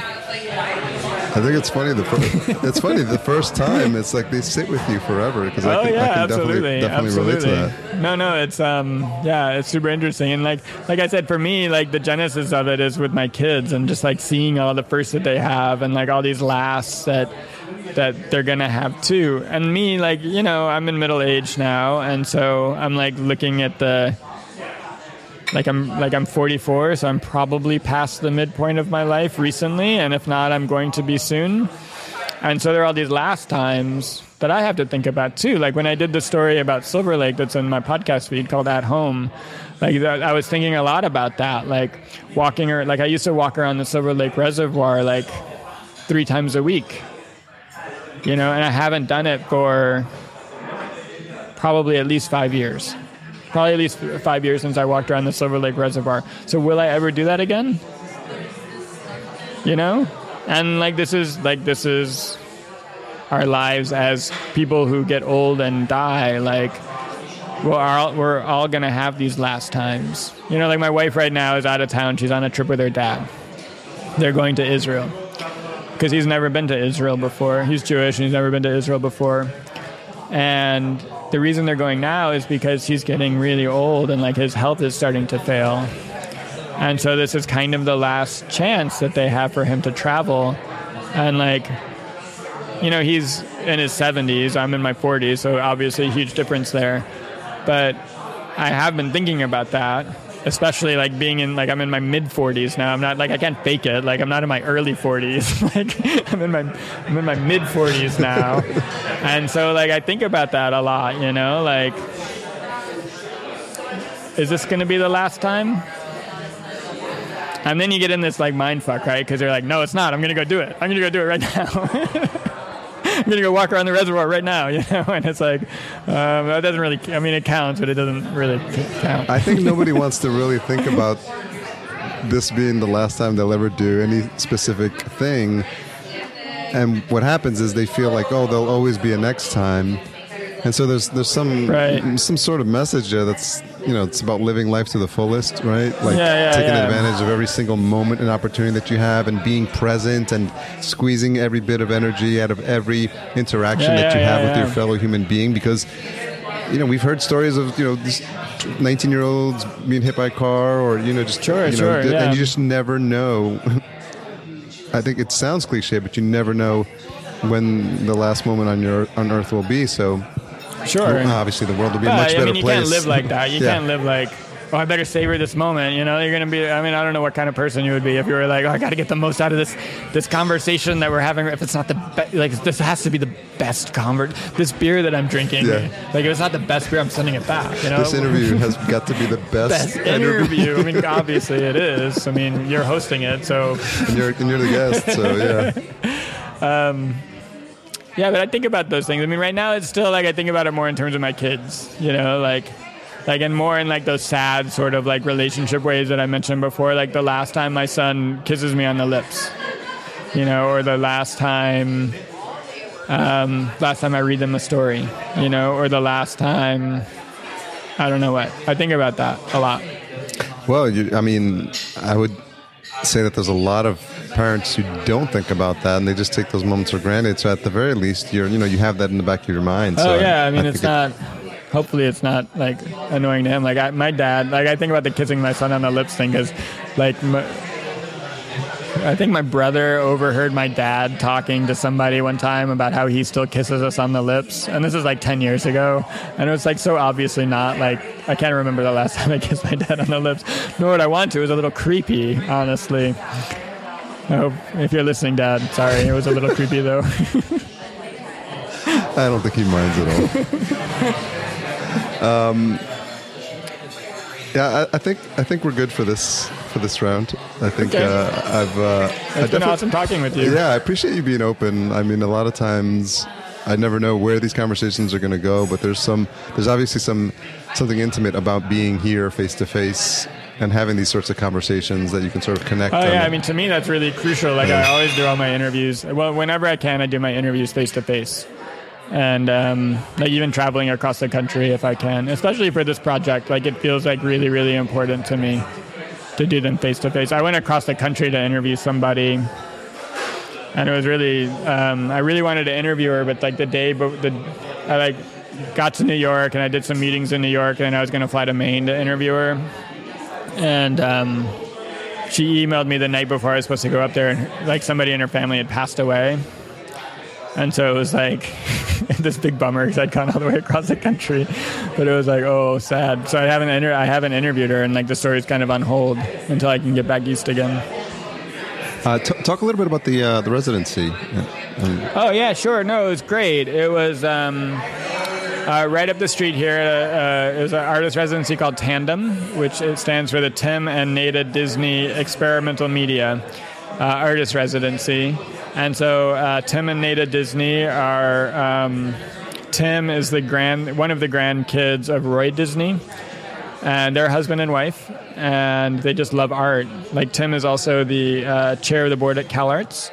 I think it's funny. The fir- it's funny the first time. It's like they sit with you forever because I oh can, yeah, I can absolutely, definitely definitely absolutely. relate to that. No, no, it's um, yeah, it's super interesting, and like, like I said, for me, like the genesis of it is with my kids, and just like seeing all the firsts that they have, and like all these lasts that that they're gonna have too. And me, like, you know, I'm in middle age now, and so I'm like looking at the. Like I'm like I'm 44, so I'm probably past the midpoint of my life recently, and if not, I'm going to be soon. And so there are all these last times that I have to think about too. Like when I did the story about Silver Lake that's in my podcast feed called At Home, like I was thinking a lot about that. Like walking or like I used to walk around the Silver Lake Reservoir like three times a week. You know, and I haven't done it for probably at least five years. Probably at least five years since I walked around the Silver Lake Reservoir. So will I ever do that again? You know? And like this is like this is our lives as people who get old and die. Like we're all, we're all gonna have these last times. You know, like my wife right now is out of town. She's on a trip with her dad. They're going to Israel because he's never been to Israel before. He's Jewish and he's never been to Israel before. And the reason they're going now is because he's getting really old and like his health is starting to fail. And so this is kind of the last chance that they have for him to travel. And like, you know, he's in his 70s, I'm in my 40s, so obviously a huge difference there. But I have been thinking about that especially like being in like I'm in my mid 40s now. I'm not like I can't fake it. Like I'm not in my early 40s. like I'm in my I'm in my mid 40s now, and so like I think about that a lot. You know, like is this going to be the last time? And then you get in this like mind fuck, right? Because they're like, no, it's not. I'm going to go do it. I'm going to go do it right now. I'm gonna go walk around the reservoir right now, you know. And it's like um, that doesn't really. I mean, it counts, but it doesn't really count. I think nobody wants to really think about this being the last time they'll ever do any specific thing. And what happens is they feel like, oh, there'll always be a next time and so there's there's some right. some sort of message there that's you know it's about living life to the fullest, right? Like yeah, yeah, taking yeah. advantage of every single moment and opportunity that you have, and being present and squeezing every bit of energy out of every interaction that you have with your fellow human being. Because you know we've heard stories of you know these 19 year olds being hit by a car, or you know just sure, you know, sure, and you just never know. I think it sounds cliche, but you never know when the last moment on your on Earth will be. So Sure. obviously, the world will be a much I better mean, you place. can't live like that. You Yeah. can't live like, oh, I better savor this moment. You know, you're gonna be. I mean, I don't know what kind of person you would be if you were like, oh, I got to get the most out of this this conversation that we're having. If it's not the be- like, this has to be the best convert. This beer that I'm drinking, Yeah. like, if it's not the best beer, I'm sending it back. You know, This interview has got to be the best, best interview. I mean, obviously it is. I mean, you're hosting it, so and you're, and you're the guest. So yeah, um, Yeah, but I think about those things. I mean, right now it's still like I think about it more in terms of my kids, you know, like like and more in like those sad sort of like relationship ways that I mentioned before, like the last time my son kisses me on the lips, you know, or the last time um, last time I read them a story, you know, or the last time I don't know what. I think about that a lot. well, you, I mean, I would say that there's a lot of parents who don't think about that, and they just take those moments for granted. So at the very least, you're you know you have that in the back of your mind. Oh so yeah, I mean think it's it- not. Hopefully, it's not like annoying to him. Like I, my dad, like I think about the kissing my son on the lips thing because, like, my, I think my brother overheard my dad talking to somebody one time about how he still kisses us on the lips, and this is like ten years ago, and it was like so obviously not like I can't remember the last time I kissed my dad on the lips, nor would I want to. It was a little creepy, honestly. I hope if you're listening, Dad, sorry, it was a little creepy though. I don't think he minds at all. um, yeah, I, I think I think we're good for this for this round. I think Okay. uh, I've. Uh, I been awesome talking with you. Yeah, I appreciate you being open. I mean, a lot of times I never know where these conversations are going to go, but there's some there's obviously some something intimate about being here face to face and having these sorts of conversations that you can sort of connect. Oh yeah, I mean to me that's really crucial. Like I always do all my interviews. Well, whenever I can, I do my interviews face to face, and um, like even traveling across the country if I can, especially for this project. Like it feels like really, really important to me to do them face to face. I went across the country to interview somebody, and it was really um, I really wanted to interview her, but like the day, but the I like got to New York and I did some meetings in New York, and I was going to fly to Maine to interview her, and. Um, she emailed me the night before I was supposed to go up there, and like somebody in her family had passed away, and so it was like this big bummer because I'd gone all the way across the country, but it was like oh sad. So I haven't inter- I haven't interviewed her, and like the story's kind of on hold until I can get back east again. Uh, t- talk a little bit about the uh, the residency. Yeah. Um, Oh yeah, sure. No, it was great. It was um, uh, right up the street here. Uh, it was an artist residency called Tandem, which stands for the Tim and Neda Disney Experimental Media uh, Artist Residency. And so uh, Tim and Neda Disney are. Um, Tim is the grand one of the grandkids of Roy Disney. and they're husband and wife, and they just love art. Like Tim is also the uh, chair of the board at CalArts,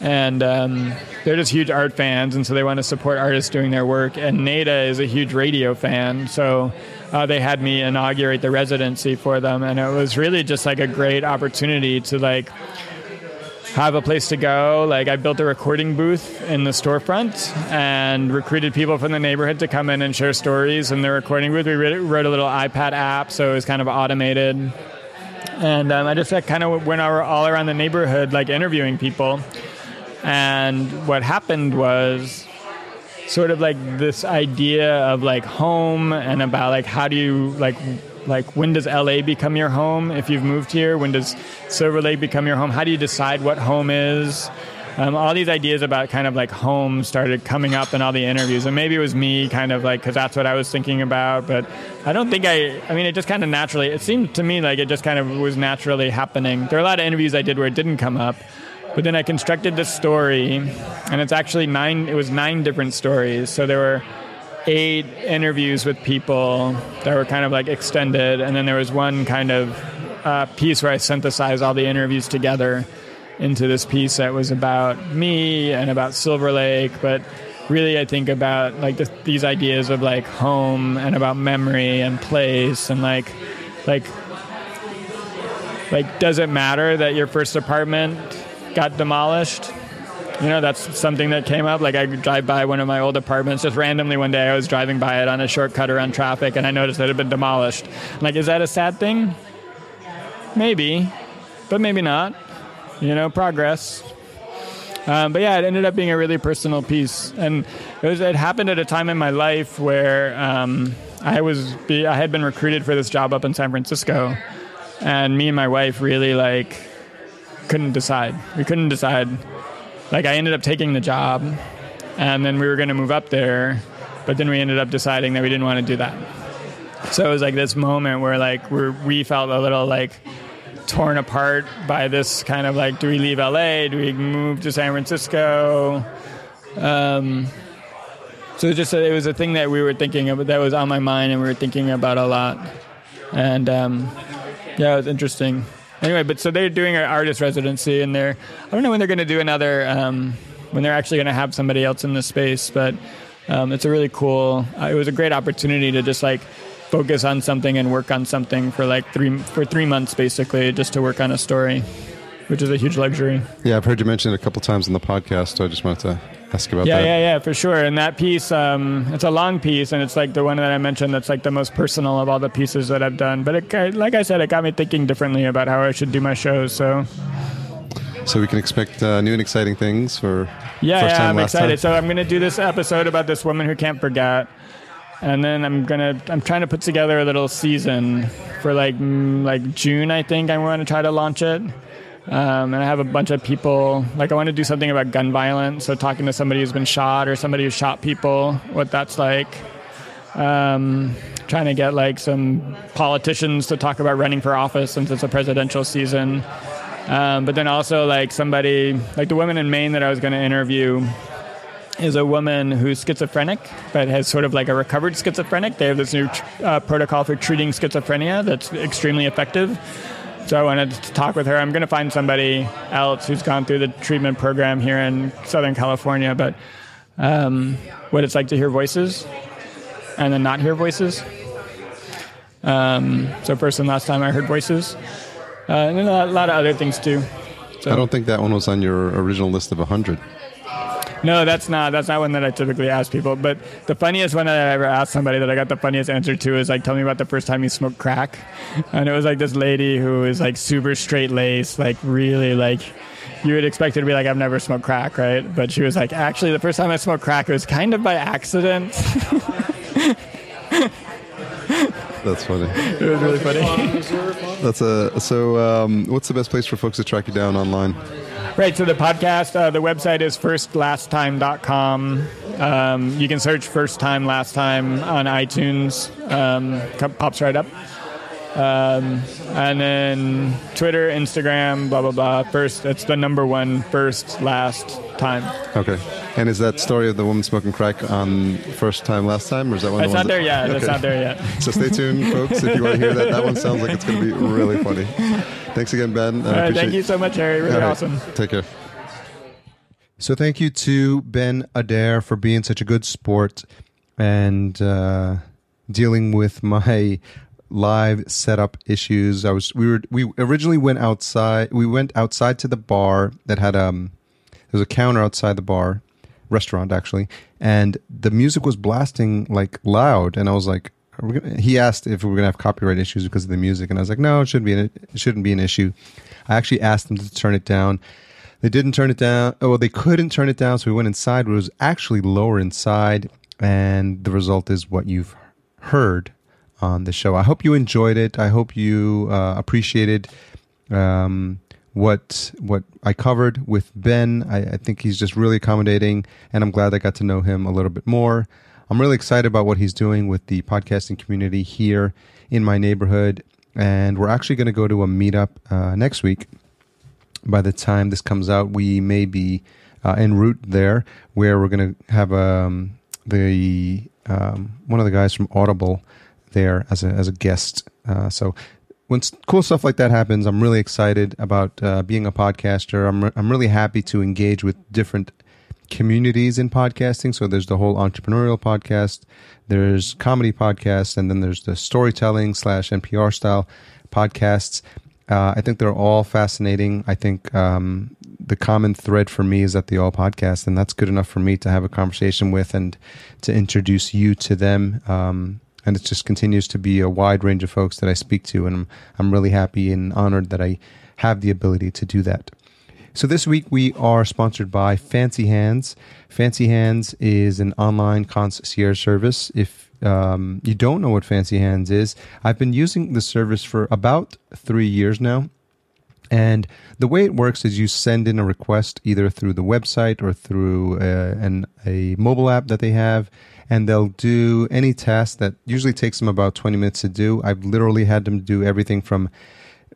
and um, they're just huge art fans, and so they want to support artists doing their work. And Neda is a huge radio fan, so uh, they had me inaugurate the residency for them, and it was really just like a great opportunity to like have a place to go. Like I built a recording booth in the storefront and recruited people from the neighborhood to come in and share stories in the recording booth. We wrote a little iPad app, so it was kind of automated. And um, I just like, kind of went all around the neighborhood, like interviewing people. And what happened was sort of like this idea of like home and about like how do you like like when does LA become your home if you've moved here? When does Silver Lake become your home? How do you decide what home is? Um, all these ideas about kind of like home started coming up in all the interviews, and maybe it was me kind of like because that's what I was thinking about. But I don't think I. I mean, it just kind of naturally. It seemed to me like it just kind of was naturally happening. There are a lot of interviews I did where it didn't come up, but then I constructed this story, and it's actually nine. It was nine different stories. So there were eight interviews with people that were kind of like extended, and then there was one kind of uh, piece where I synthesized all the interviews together into this piece that was about me and about Silver Lake, but really I think about like the, these ideas of like home and about memory and place and like like like does it matter that your first apartment got demolished? You know, that's something that came up. Like I drive by one of my old apartments just randomly one day. I was driving by it on a shortcut around traffic, and I noticed that it had been demolished. I'm like, is that a sad thing? Maybe, but maybe not. You know, progress. Um, but yeah, it ended up being a really personal piece, and it was it happened at a time in my life where um, I was be, I had been recruited for this job up in San Francisco, and me and my wife really like couldn't decide. We couldn't decide like I ended up taking the job, and then we were going to move up there, but then we ended up deciding that we didn't want to do that. So it was like this moment where like we we felt a little like torn apart by this kind of like do we leave LA? Do we move to San Francisco? Um, so just it was a thing that we were thinking of that was on my mind and we were thinking about a lot. And um, yeah, it was interesting anyway, but so they're doing an artist residency, and they're I don't know when they're going to do another um, when they're actually going to have somebody else in the space, but um, it's a really cool. Uh, it was a great opportunity to just like focus on something and work on something for like three for three months basically, just to work on a story, which is a huge luxury. Yeah, I've heard you mention it a couple times in the podcast, so I just wanted to ask about yeah, that. Yeah, yeah, for sure. And that piece, um, it's a long piece, and it's like the one that I mentioned that's like the most personal of all the pieces that I've done. But it, like I said, it got me thinking differently about how I should do my shows. So. So we can expect uh, new and exciting things for. Yeah, yeah, I'm excited. Time. So I'm going to do this episode about this woman who can't forget, and then I'm gonna I'm trying to put together a little season for like like June. I think I want to try to launch it um, and I have a bunch of people, like, I want to do something about gun violence. So, talking to somebody who's been shot or somebody who shot people, what that's like. Um, trying to get, like, some politicians to talk about running for office since it's a presidential season. Um, but then also, like, somebody, like the woman in Maine that I was going to interview is a woman who's schizophrenic, but has sort of like a recovered schizophrenic. They have this new uh, protocol for treating schizophrenia that's extremely effective. So I wanted to talk with her. I'm going to find somebody else who's gone through the treatment program here in Southern California, but um, what it's like to hear voices and then not hear voices. Um, so first and last time I heard voices, uh, and then a lot of other things too. So. I don't think that one was on your original list of 100. No, that's not. That's not one that I typically ask people. But the funniest one that I ever asked somebody that I got the funniest answer to is like, "Tell me about the first time you smoked crack." And it was like this lady who is like super straight laced, like really like you would expect her to be like, "I've never smoked crack," right? But she was like, "Actually, the first time I smoked crack, it was kind of by accident." That's funny. It was really funny. That's a so. Um, what's the best place for folks to track you down online? Right. So the podcast, uh, the website is firstlast.time.com. Um, you can search First Time Last Time on iTunes. Um, pops right up. Um, and then Twitter, Instagram, blah blah blah. First, it's the number one first last time. Okay. And is that story of the woman smoking crack on first time last time, or is that one? It's not there that- yet. It's not there yet. So stay tuned, folks, if you want to hear that. That one sounds like it's going to be really funny. Thanks again, Ben. All right, thank you so much, Harry. Really All right. awesome. Take care. So thank you to Ben Adair for being such a good sport and uh, dealing with my live setup issues. I was we were we originally went outside. We went outside to the bar that had um there's a counter outside the bar restaurant actually, and the music was blasting like loud, and I was like. Gonna, he asked if we were gonna have copyright issues because of the music, and I was like, "No, it shouldn't be. An, it shouldn't be an issue." I actually asked them to turn it down. They didn't turn it down. Oh, they couldn't turn it down, so we went inside. It was actually lower inside, and the result is what you've heard on the show. I hope you enjoyed it. I hope you uh, appreciated um, what what I covered with Ben. I, I think he's just really accommodating, and I'm glad I got to know him a little bit more. I'm really excited about what he's doing with the podcasting community here in my neighborhood, and we're actually going to go to a meetup uh, next week by the time this comes out, we may be uh, en route there, where we're going to have um, the um, one of the guys from Audible there as a as a guest. Uh, so when cool stuff like that happens, I'm really excited about uh, being a podcaster. I'm re- I'm really happy to engage with different communities in podcasting. So there's the whole entrepreneurial podcast, there's comedy podcasts, and then there's the storytelling slash NPR style podcasts. Uh, I think they're all fascinating. I think um, the common thread for me is that they all podcast, and that's good enough for me to have a conversation with and to introduce you to them. Um, and it just continues to be a wide range of folks that I speak to, and I'm I'm really happy and honored that I have the ability to do that. So this week we are sponsored by Fancy Hands. Fancy Hands is an online concierge service. If um, you don't know what Fancy Hands is, I've been using the service for about three years now. And the way it works is you send in a request either through the website or through uh, an, a mobile app that they have, and they'll do any task that usually takes them about 20 minutes to do. I've literally had them do everything from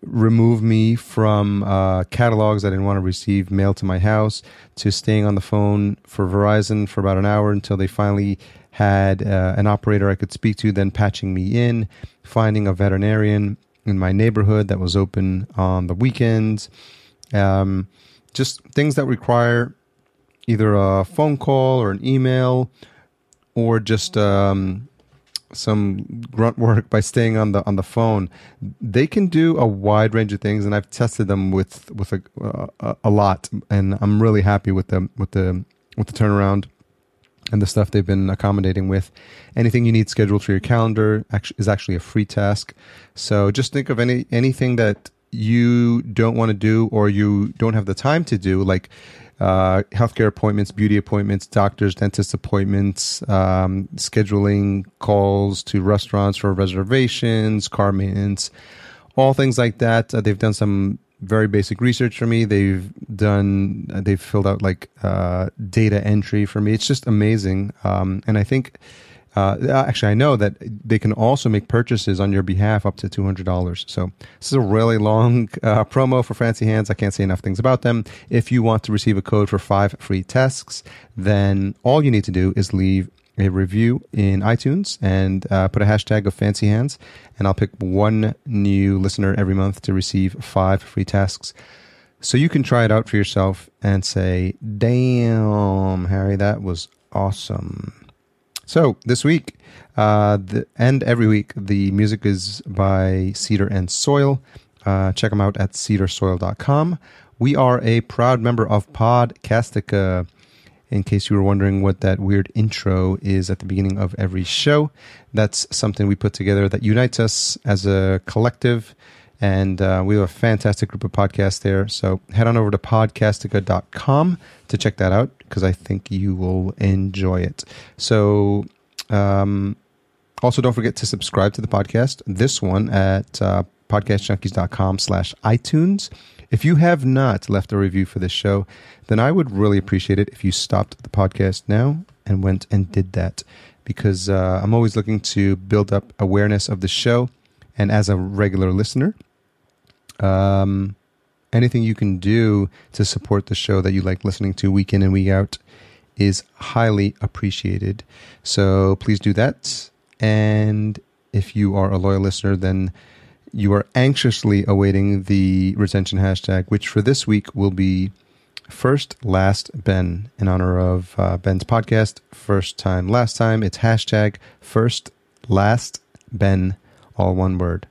remove me from uh, catalogs I didn't want to receive mail to my house to staying on the phone for Verizon for about an hour until they finally had uh, an operator I could speak to, then patching me in, finding a veterinarian in my neighborhood that was open on the weekends. Um, just things that require either a phone call or an email or just um, some grunt work by staying on the on the phone. They can do a wide range of things, and I've tested them with with a uh, a lot, and I'm really happy with them with the with the turnaround and the stuff they've been accommodating with. Anything you need scheduled for your calendar is actually a free task. So just think of any anything that you don't want to do or you don't have the time to do, like uh, healthcare appointments, beauty appointments, doctors, dentist appointments, um, scheduling calls to restaurants for reservations, car maintenance, all things like that. Uh, they've done some very basic research for me. They've done, uh, they've filled out like uh, data entry for me. It's just amazing. Um, and I think, uh, actually, I know that they can also make purchases on your behalf up to two hundred dollars. So this is a really long uh, promo for Fancy Hands. I can't say enough things about them. If you want to receive a code for five free tasks, then all you need to do is leave a review in iTunes and uh, put a hashtag of Fancy Hands, and I'll pick one new listener every month to receive five free tasks. So you can try it out for yourself and say, "Damn, Harry, that was awesome." So this week, uh, the, and every week, the music is by Cedar and Soil. Uh, check them out at cedarsoil.com. We are a proud member of Podcastica. In case you were wondering what that weird intro is at the beginning of every show, that's something we put together that unites us as a collective. And uh, we have a fantastic group of podcasts there. So head on over to podcastica.com to check that out because I think you will enjoy it. So, um, also don't forget to subscribe to the podcast. This one at uh, podcastjunkies.com slash iTunes. If you have not left a review for this show, then I would really appreciate it if you stopped the podcast now and went and did that because uh, I'm always looking to build up awareness of the show. And as a regular listener, um, anything you can do to support the show that you like listening to week in and week out is highly appreciated. So please do that. And if you are a loyal listener, then you are anxiously awaiting the retention hashtag, which for this week will be first last Ben in honor of uh, Ben's podcast. First time, last time. It's hashtag first last Ben, all one word.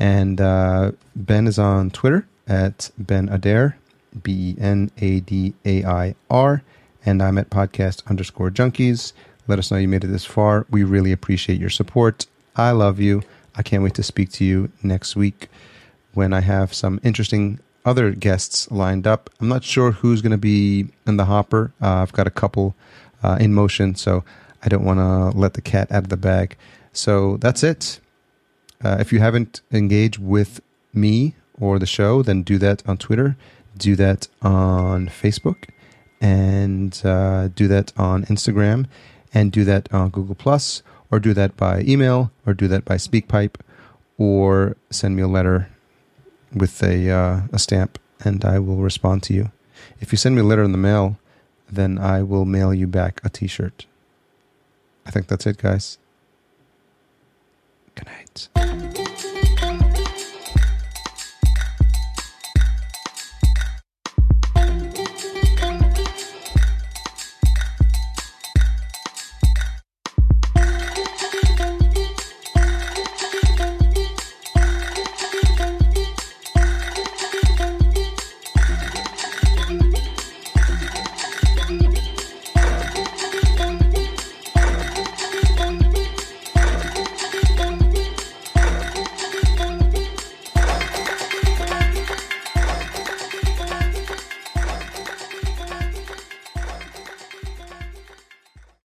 And uh, Ben is on Twitter at Ben Adair, B E N A D A I R. And I'm at podcast underscore junkies. Let us know you made it this far. We really appreciate your support. I love you. I can't wait to speak to you next week when I have some interesting other guests lined up. I'm not sure who's going to be in the hopper. Uh, I've got a couple uh, in motion, so I don't want to let the cat out of the bag. So that's it. Uh, if you haven't engaged with me or the show, then do that on Twitter, do that on Facebook, and uh, do that on Instagram, and do that on Google Plus, or do that by email, or do that by SpeakPipe, or send me a letter with a uh, a stamp, and I will respond to you. If you send me a letter in the mail, then I will mail you back a T-shirt. I think that's it, guys. Good night.